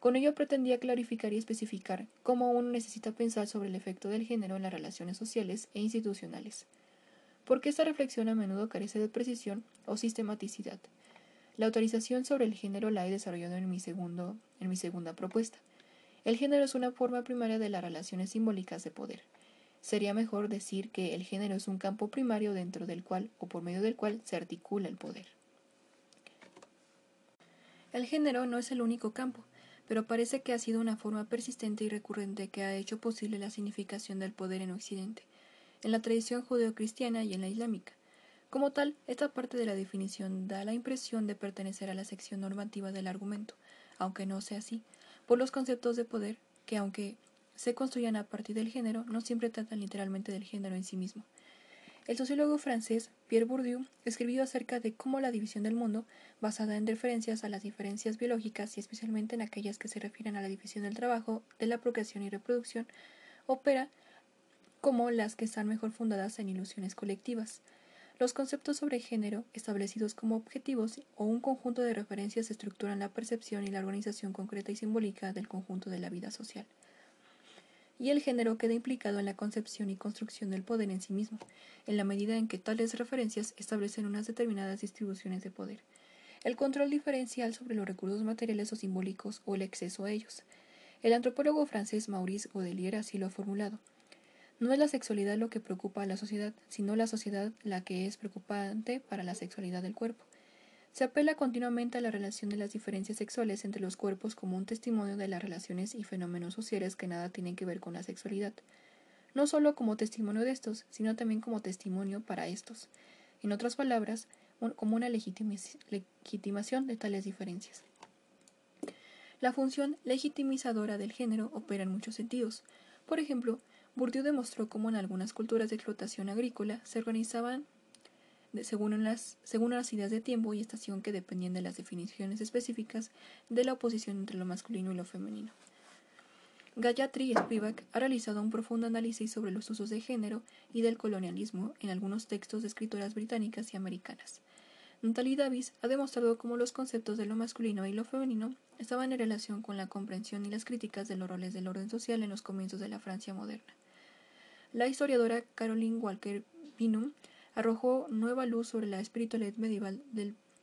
Con ello pretendía clarificar y especificar cómo uno necesita pensar sobre el efecto del género en las relaciones sociales e institucionales. Porque esta reflexión a menudo carece de precisión o sistematicidad. La autorización sobre el género la he desarrollado en mi, segundo, en mi segunda propuesta. El género es una forma primaria de las relaciones simbólicas de poder. Sería mejor decir que el género es un campo primario dentro del cual o por medio del cual se articula el poder. El género no es el único campo, pero parece que ha sido una forma persistente y recurrente que ha hecho posible la significación del poder en Occidente, en la tradición judeocristiana y en la islámica. Como tal, esta parte de la definición da la impresión de pertenecer a la sección normativa del argumento, aunque no sea así, por los conceptos de poder que, aunque se construyan a partir del género, no siempre tratan literalmente del género en sí mismo. El sociólogo francés Pierre Bourdieu escribió acerca de cómo la división del mundo, basada en referencias a las diferencias biológicas y especialmente en aquellas que se refieren a la división del trabajo, de la procreación y reproducción, opera como las que están mejor fundadas en ilusiones colectivas. Los conceptos sobre género, establecidos como objetivos o un conjunto de referencias, estructuran la percepción y la organización concreta y simbólica del conjunto de la vida social y el género queda implicado en la concepción y construcción del poder en sí mismo, en la medida en que tales referencias establecen unas determinadas distribuciones de poder, el control diferencial sobre los recursos materiales o simbólicos o el exceso a ellos. El antropólogo francés Maurice Godelier así lo ha formulado. No es la sexualidad lo que preocupa a la sociedad, sino la sociedad la que es preocupante para la sexualidad del cuerpo. Se apela continuamente a la relación de las diferencias sexuales entre los cuerpos como un testimonio de las relaciones y fenómenos sociales que nada tienen que ver con la sexualidad, no solo como testimonio de estos, sino también como testimonio para estos, en otras palabras, como una legitimación de tales diferencias. La función legitimizadora del género opera en muchos sentidos. Por ejemplo, Bourdieu demostró cómo en algunas culturas de explotación agrícola se organizaban según las, según las ideas de tiempo y estación que dependían de las definiciones específicas de la oposición entre lo masculino y lo femenino. Gayatri Spivak ha realizado un profundo análisis sobre los usos de género y del colonialismo en algunos textos de escritoras británicas y americanas. Natalie Davis ha demostrado cómo los conceptos de lo masculino y lo femenino estaban en relación con la comprensión y las críticas de los roles del orden social en los comienzos de la Francia moderna. La historiadora Caroline Walker Binum arrojó nueva luz sobre la espiritualidad medieval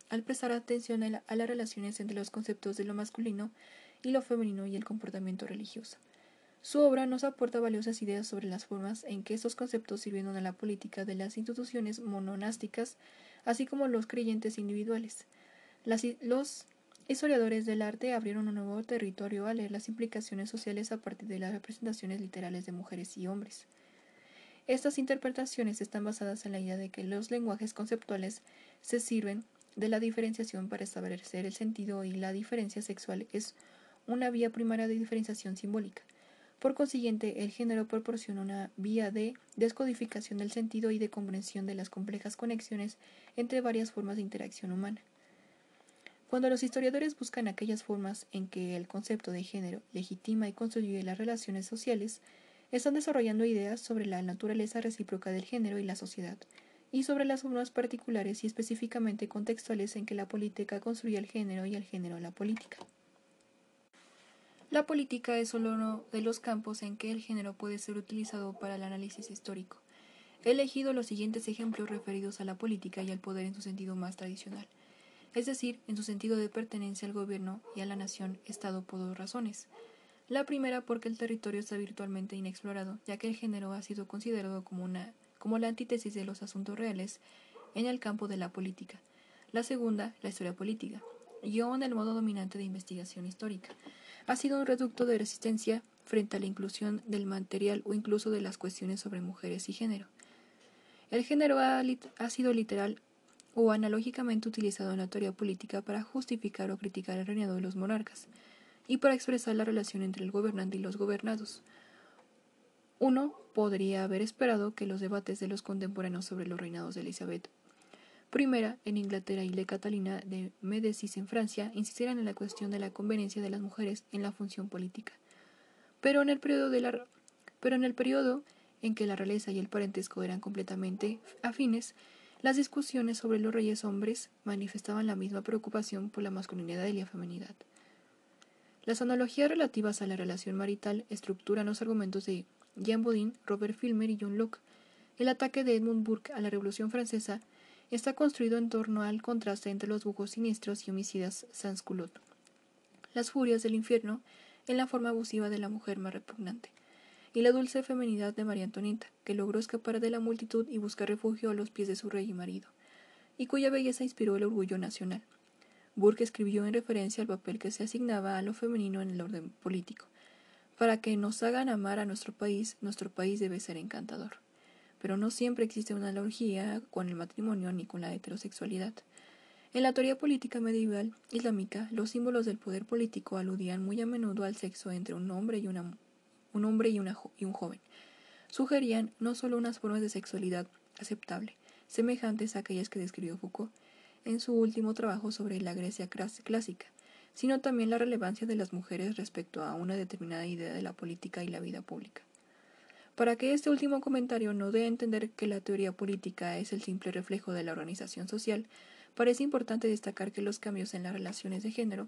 al prestar atención a, las relaciones entre los conceptos de lo masculino y lo femenino y el comportamiento religioso. Su obra nos aporta valiosas ideas sobre las formas en que estos conceptos sirvieron a la política de las instituciones mononásticas, así como los creyentes individuales. los historiadores del arte abrieron un nuevo territorio al leer las implicaciones sociales a partir de las representaciones literales de mujeres y hombres. Estas interpretaciones están basadas en la idea de que los lenguajes conceptuales se sirven de la diferenciación para establecer el sentido y la diferencia sexual es una vía primaria de diferenciación simbólica. Por consiguiente, el género proporciona una vía de descodificación del sentido y de comprensión de las complejas conexiones entre varias formas de interacción humana. Cuando los historiadores buscan aquellas formas en que el concepto de género legitima y construye las relaciones sociales, están desarrollando ideas sobre la naturaleza recíproca del género y la sociedad, y sobre las formas particulares y específicamente contextuales en que la política construye el género y el género la política. La política es solo uno de los campos en que el género puede ser utilizado para el análisis histórico. He elegido los siguientes ejemplos referidos a la política y al poder en su sentido más tradicional, es decir, en su sentido de pertenencia al gobierno y a la nación Estado por dos razones. La primera porque el territorio está virtualmente inexplorado, ya que el género ha sido considerado como, la antítesis de los asuntos reales en el campo de la política. La segunda, la historia política, guion el modo dominante de investigación histórica ha sido un reducto de resistencia frente a la inclusión del material o incluso de las cuestiones sobre mujeres y género. El género ha, sido literal o analógicamente utilizado en la teoría política para justificar o criticar el reinado de los monarcas y para expresar la relación entre el gobernante y los gobernados. Uno podría haber esperado que los debates de los contemporáneos sobre los reinados de Elizabeth primera en Inglaterra y de Catalina de Médicis en Francia insistieran en la cuestión de la conveniencia de las mujeres en la función política. Pero en el periodo de la pero en el periodo en que la realeza y el parentesco eran completamente afines, las discusiones sobre los reyes hombres manifestaban la misma preocupación por la masculinidad y la feminidad. Las analogías relativas a la relación marital estructuran los argumentos de Jean Bodin, Robert Filmer y John Locke. El ataque de Edmund Burke a la Revolución Francesa está construido en torno al contraste entre los bujos siniestros y homicidas sans culotte. Las furias del infierno en la forma abusiva de la mujer más repugnante, y la dulce feminidad de María Antonieta, que logró escapar de la multitud y buscar refugio a los pies de su rey y marido, y cuya belleza inspiró el orgullo nacional. Burke escribió en referencia al papel que se asignaba a lo femenino en el orden político. Para que nos hagan amar a nuestro país, nuestro país debe ser encantador pero no siempre existe una analogía con el matrimonio ni con la heterosexualidad. En la teoría política medieval islámica, los símbolos del poder político aludían muy a menudo al sexo entre un hombre y, una, un, hombre y, una, y un joven. Sugerían no solo unas formas de sexualidad aceptable, semejantes a aquellas que describió Foucault en su último trabajo sobre la Grecia clásica, sino también la relevancia de las mujeres respecto a una determinada idea de la política y la vida pública. Para que este último comentario no dé a entender que la teoría política es el simple reflejo de la organización social, parece importante destacar que los cambios en las relaciones de género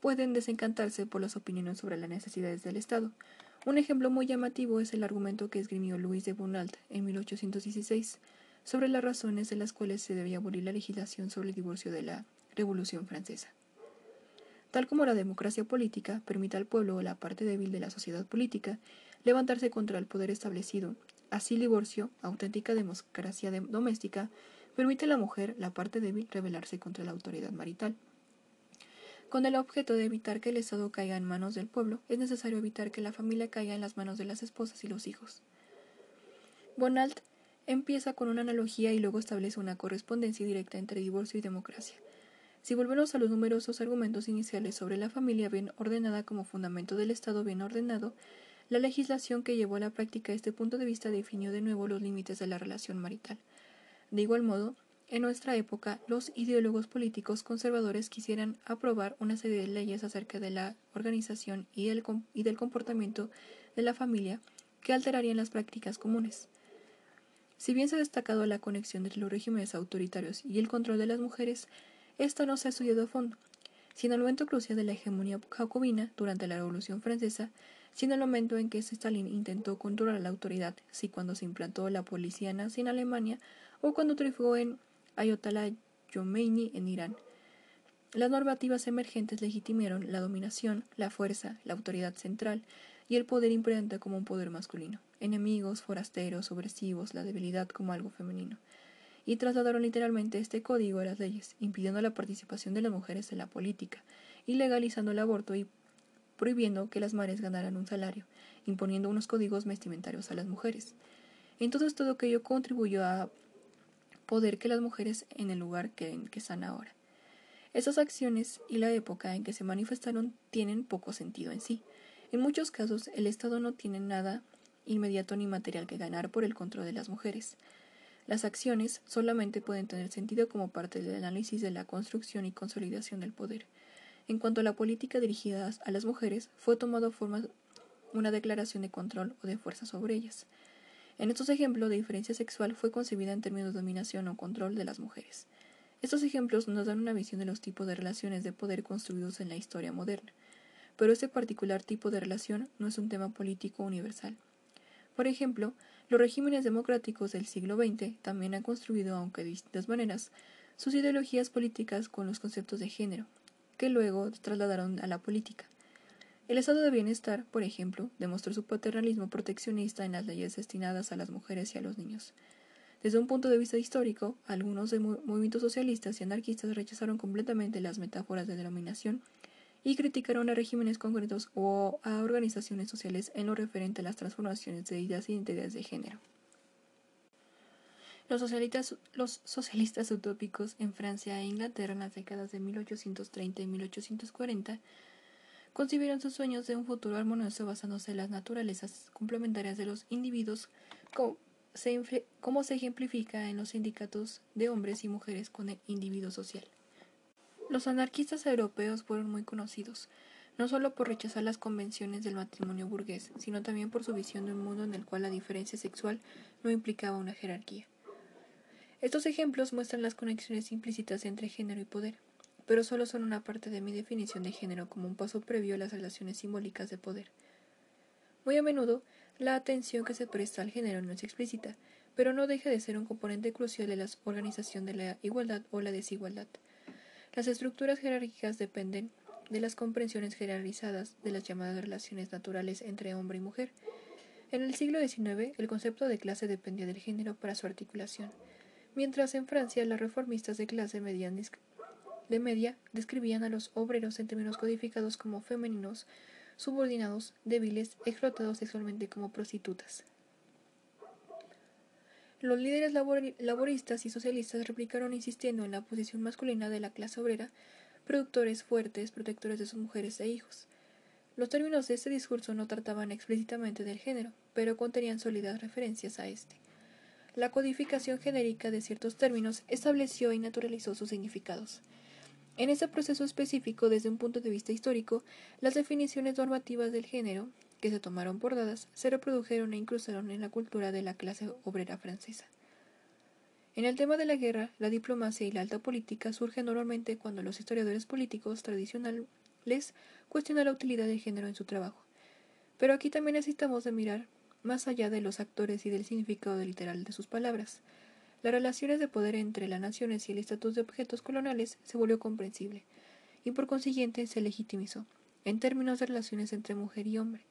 pueden desencantarse por las opiniones sobre las necesidades del Estado. Un ejemplo muy llamativo es el argumento que esgrimió Luis de Bonald en 1816 sobre las razones de las cuales se debía abolir la legislación sobre el divorcio de la Revolución Francesa. Tal como la democracia política permite al pueblo o la parte débil de la sociedad política levantarse contra el poder establecido. Así el divorcio, auténtica democracia doméstica, permite a la mujer, la parte débil, rebelarse contra la autoridad marital. Con el objeto de evitar que el Estado caiga en manos del pueblo, es necesario evitar que la familia caiga en las manos de las esposas y los hijos. Bonald empieza con una analogía y luego establece una correspondencia directa entre divorcio y democracia. Si volvemos a los numerosos argumentos iniciales sobre la familia bien ordenada como fundamento del Estado bien ordenado, la legislación que llevó a la práctica este punto de vista definió de nuevo los límites de la relación marital. De igual modo, en nuestra época, los ideólogos políticos conservadores quisieran aprobar una serie de leyes acerca de la organización y, y del comportamiento de la familia que alterarían las prácticas comunes. Si bien se ha destacado la conexión entre los regímenes autoritarios y el control de las mujeres, esta no se ha estudiado a fondo. Si en el momento crucial de la hegemonía jacobina durante la Revolución Francesa sino el momento en que Stalin intentó controlar la autoridad, si cuando se implantó la policía nazi en Alemania, o cuando triunfó en Ayatollah Khomeini en Irán. Las normativas emergentes legitimaron la dominación, la fuerza, la autoridad central y el poder imperante como un poder masculino, enemigos, forasteros, opresivos, la debilidad como algo femenino, y trasladaron literalmente este código a las leyes, impidiendo la participación de las mujeres en la política, y legalizando el aborto y prohibiendo que las madres ganaran un salario, imponiendo unos códigos vestimentarios a las mujeres. Entonces todo aquello contribuyó a poder que las mujeres en el lugar que, que están ahora. Esas acciones y la época en que se manifestaron tienen poco sentido en sí. En muchos casos, el Estado no tiene nada inmediato ni material que ganar por el control de las mujeres. Las acciones solamente pueden tener sentido como parte del análisis de la construcción y consolidación del poder. En cuanto a la política dirigida a las mujeres, fue tomado forma una declaración de control o de fuerza sobre ellas. En estos ejemplos, la diferencia sexual fue concebida en términos de dominación o control de las mujeres. Estos ejemplos nos dan una visión de los tipos de relaciones de poder construidos en la historia moderna, pero este particular tipo de relación no es un tema político universal. Por ejemplo, los regímenes democráticos del siglo XX también han construido, aunque de distintas maneras, sus ideologías políticas con los conceptos de género, que luego trasladaron a la política. El estado de bienestar, por ejemplo, demostró su paternalismo proteccionista en las leyes destinadas a las mujeres y a los niños. Desde un punto de vista histórico, algunos movimientos socialistas y anarquistas rechazaron completamente las metáforas de denominación y criticaron a regímenes concretos o a organizaciones sociales en lo referente a las transformaciones de ideas y identidades de género. Los socialistas, utópicos en Francia e Inglaterra en las décadas de 1830 y 1840 concibieron sus sueños de un futuro armonioso basándose en las naturalezas complementarias de los individuos como se ejemplifica en los sindicatos de hombres y mujeres con el individuo social. Los anarquistas europeos fueron muy conocidos, no solo por rechazar las convenciones del matrimonio burgués, sino también por su visión de un mundo en el cual la diferencia sexual no implicaba una jerarquía. Estos ejemplos muestran las conexiones implícitas entre género y poder, pero solo son una parte de mi definición de género como un paso previo a las relaciones simbólicas de poder. Muy a menudo, la atención que se presta al género no es explícita, pero no deja de ser un componente crucial de la organización de la igualdad o la desigualdad. Las estructuras jerárquicas dependen de las comprensiones generalizadas de las llamadas relaciones naturales entre hombre y mujer. En el siglo XIX, el concepto de clase dependía del género para su articulación, mientras en Francia las reformistas de clase de media describían a los obreros en términos codificados como femeninos, subordinados, débiles, explotados sexualmente como prostitutas. Los líderes laboristas y socialistas replicaron insistiendo en la posición masculina de la clase obrera, productores fuertes, protectores de sus mujeres e hijos. Los términos de este discurso no trataban explícitamente del género, pero contenían sólidas referencias a este. La codificación genérica de ciertos términos estableció y naturalizó sus significados. En este proceso específico, desde un punto de vista histórico, las definiciones normativas del género, que se tomaron por dadas, se reprodujeron e incrustaron en la cultura de la clase obrera francesa. En el tema de la guerra, la diplomacia y la alta política surgen normalmente cuando los historiadores políticos tradicionales cuestionan la utilidad del género en su trabajo. Pero aquí también necesitamos de mirar más allá de los actores y del significado literal de sus palabras. Las relaciones de poder entre las naciones y el estatus de objetos coloniales se volvió comprensible, y por consiguiente se legitimizó, en términos de relaciones entre mujer y hombre.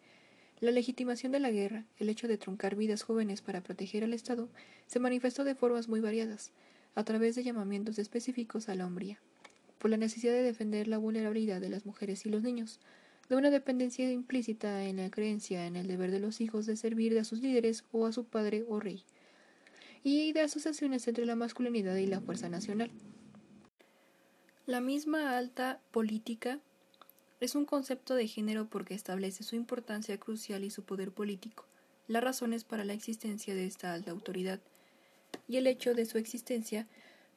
La legitimación de la guerra, el hecho de truncar vidas jóvenes para proteger al Estado, se manifestó de formas muy variadas, a través de llamamientos específicos a la hombría, por la necesidad de defender la vulnerabilidad de las mujeres y los niños, de una dependencia implícita en la creencia en el deber de los hijos de servir a sus líderes o a su padre o rey, y de asociaciones entre la masculinidad y la fuerza nacional. La misma alta política es un concepto de género porque establece su importancia crucial y su poder político, las razones para la existencia de esta alta autoridad y el hecho de su existencia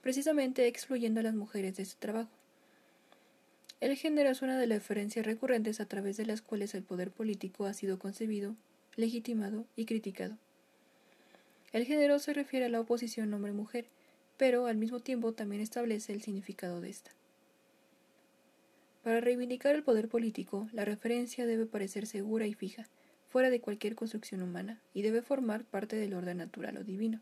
precisamente excluyendo a las mujeres de su trabajo. El género es una de las referencias recurrentes a través de las cuales el poder político ha sido concebido, legitimado y criticado. El género se refiere a la oposición hombre-mujer, pero al mismo tiempo también establece el significado de esta. Para reivindicar el poder político, la referencia debe parecer segura y fija, fuera de cualquier construcción humana, y debe formar parte del orden natural o divino.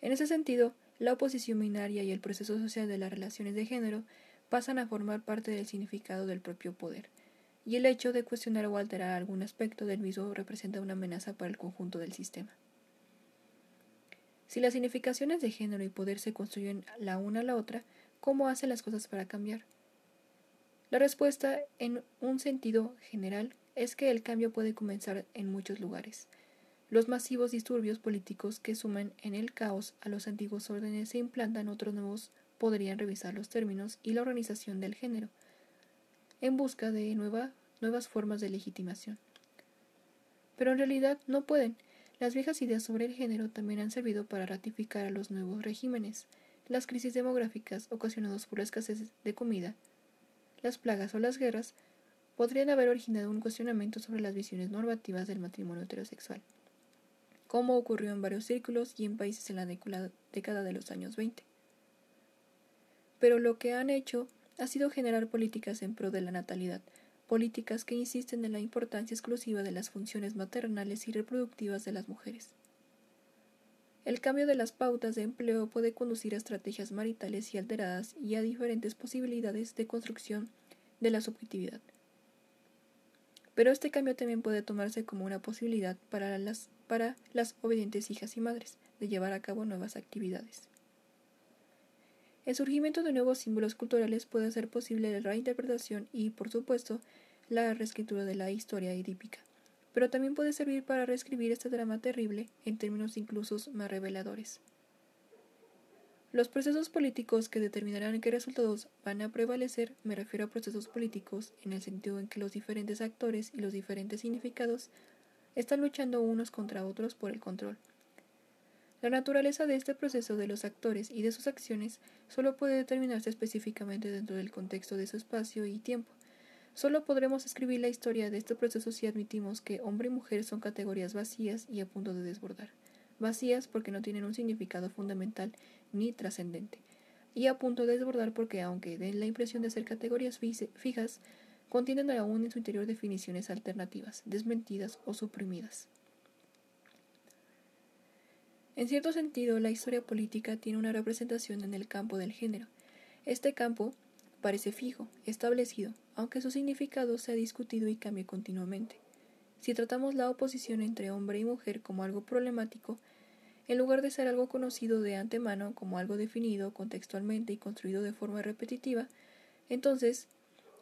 En ese sentido, la oposición binaria y el proceso social de las relaciones de género pasan a formar parte del significado del propio poder, y el hecho de cuestionar o alterar algún aspecto del mismo representa una amenaza para el conjunto del sistema. Si las significaciones de género y poder se construyen la una a la otra, ¿cómo hacen las cosas para cambiar? La respuesta, en un sentido general, es que el cambio puede comenzar en muchos lugares. Los masivos disturbios políticos que sumen en el caos a los antiguos órdenes e implantan otros nuevos podrían revisar los términos y la organización del género, en busca de nuevas formas de legitimación. Pero en realidad no pueden. Las viejas ideas sobre el género también han servido para ratificar a los nuevos regímenes. Las crisis demográficas ocasionadas por la escasez de comida, las plagas o las guerras podrían haber originado un cuestionamiento sobre las visiones normativas del matrimonio heterosexual, como ocurrió en varios círculos y en países en la década de los años 20. Pero lo que han hecho ha sido generar políticas en pro de la natalidad, políticas que insisten en la importancia exclusiva de las funciones maternales y reproductivas de las mujeres. El cambio de las pautas de empleo puede conducir a estrategias maritales y alteradas y a diferentes posibilidades de construcción de la subjetividad. Pero este cambio también puede tomarse como una posibilidad para las, obedientes hijas y madres de llevar a cabo nuevas actividades. El surgimiento de nuevos símbolos culturales puede hacer posible la reinterpretación y, por supuesto, la reescritura de la historia edípica, pero también puede servir para reescribir este drama terrible en términos incluso más reveladores. Los procesos políticos que determinarán qué resultados van a prevalecer, me refiero a procesos políticos en el sentido en que los diferentes actores y los diferentes significados están luchando unos contra otros por el control. La naturaleza de este proceso de los actores y de sus acciones solo puede determinarse específicamente dentro del contexto de su espacio y tiempo. Solo podremos escribir la historia de este proceso si admitimos que hombre y mujer son categorías vacías y a punto de desbordar. Vacías porque no tienen un significado fundamental ni trascendente. Y a punto de desbordar porque, aunque den la impresión de ser categorías fijas, contienen aún en su interior definiciones alternativas, desmentidas o suprimidas. En cierto sentido, la historia política tiene una representación en el campo del género. Este campo parece fijo, establecido, aunque su significado se ha discutido y cambia continuamente. Si tratamos la oposición entre hombre y mujer como algo problemático, en lugar de ser algo conocido de antemano como algo definido contextualmente y construido de forma repetitiva, entonces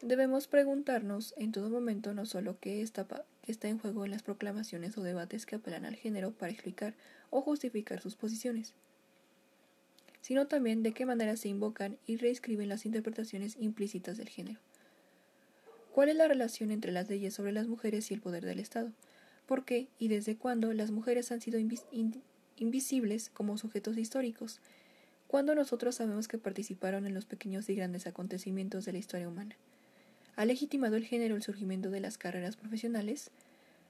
debemos preguntarnos en todo momento no solo qué está, está en juego en las proclamaciones o debates que apelan al género para explicar o justificar sus posiciones, sino también de qué manera se invocan y reescriben las interpretaciones implícitas del género. ¿Cuál es la relación entre las leyes sobre las mujeres y el poder del Estado? ¿Por qué y desde cuándo las mujeres han sido invisibles como sujetos históricos? ¿Cuándo nosotros sabemos que participaron en los pequeños y grandes acontecimientos de la historia humana? ¿Ha legitimado el género el surgimiento de las carreras profesionales?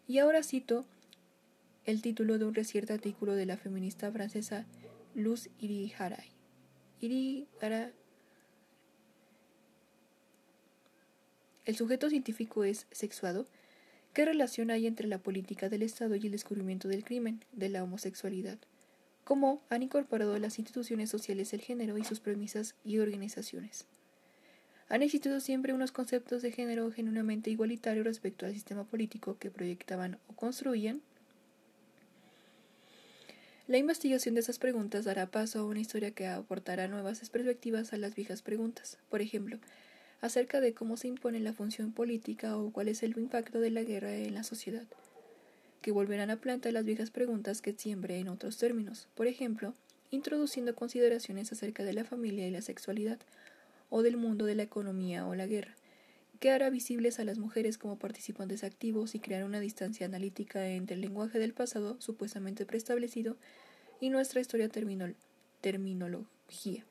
Y ahora cito el título de un reciente artículo de la feminista francesa Luz Irigaray. Irigaray. ¿El sujeto científico es sexuado? ¿Qué relación hay entre la política del Estado y el descubrimiento del crimen, de la homosexualidad? ¿Cómo han incorporado las instituciones sociales el género y sus premisas y organizaciones? Han existido siempre unos conceptos de género genuinamente igualitarios respecto al sistema político que proyectaban o construían la investigación de esas preguntas dará paso a una historia que aportará nuevas perspectivas a las viejas preguntas, por ejemplo, acerca de cómo se impone la función política o cuál es el impacto de la guerra en la sociedad, que volverán a plantear las viejas preguntas que siempre en otros términos, por ejemplo, introduciendo consideraciones acerca de la familia y la sexualidad, o del mundo de la economía o la guerra, que hará visibles a las mujeres como participantes activos y crear una distancia analítica entre el lenguaje del pasado supuestamente preestablecido y nuestra historia terminología.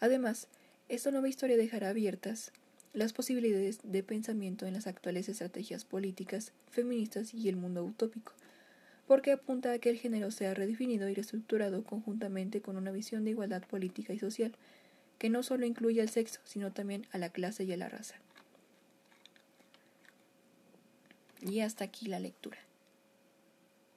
Además, esta nueva historia dejará abiertas las posibilidades de pensamiento en las actuales estrategias políticas, feministas y el mundo utópico, porque apunta a que el género sea redefinido y reestructurado conjuntamente con una visión de igualdad política y social, que no solo incluye al sexo, sino también a la clase y a la raza. Y hasta aquí la lectura.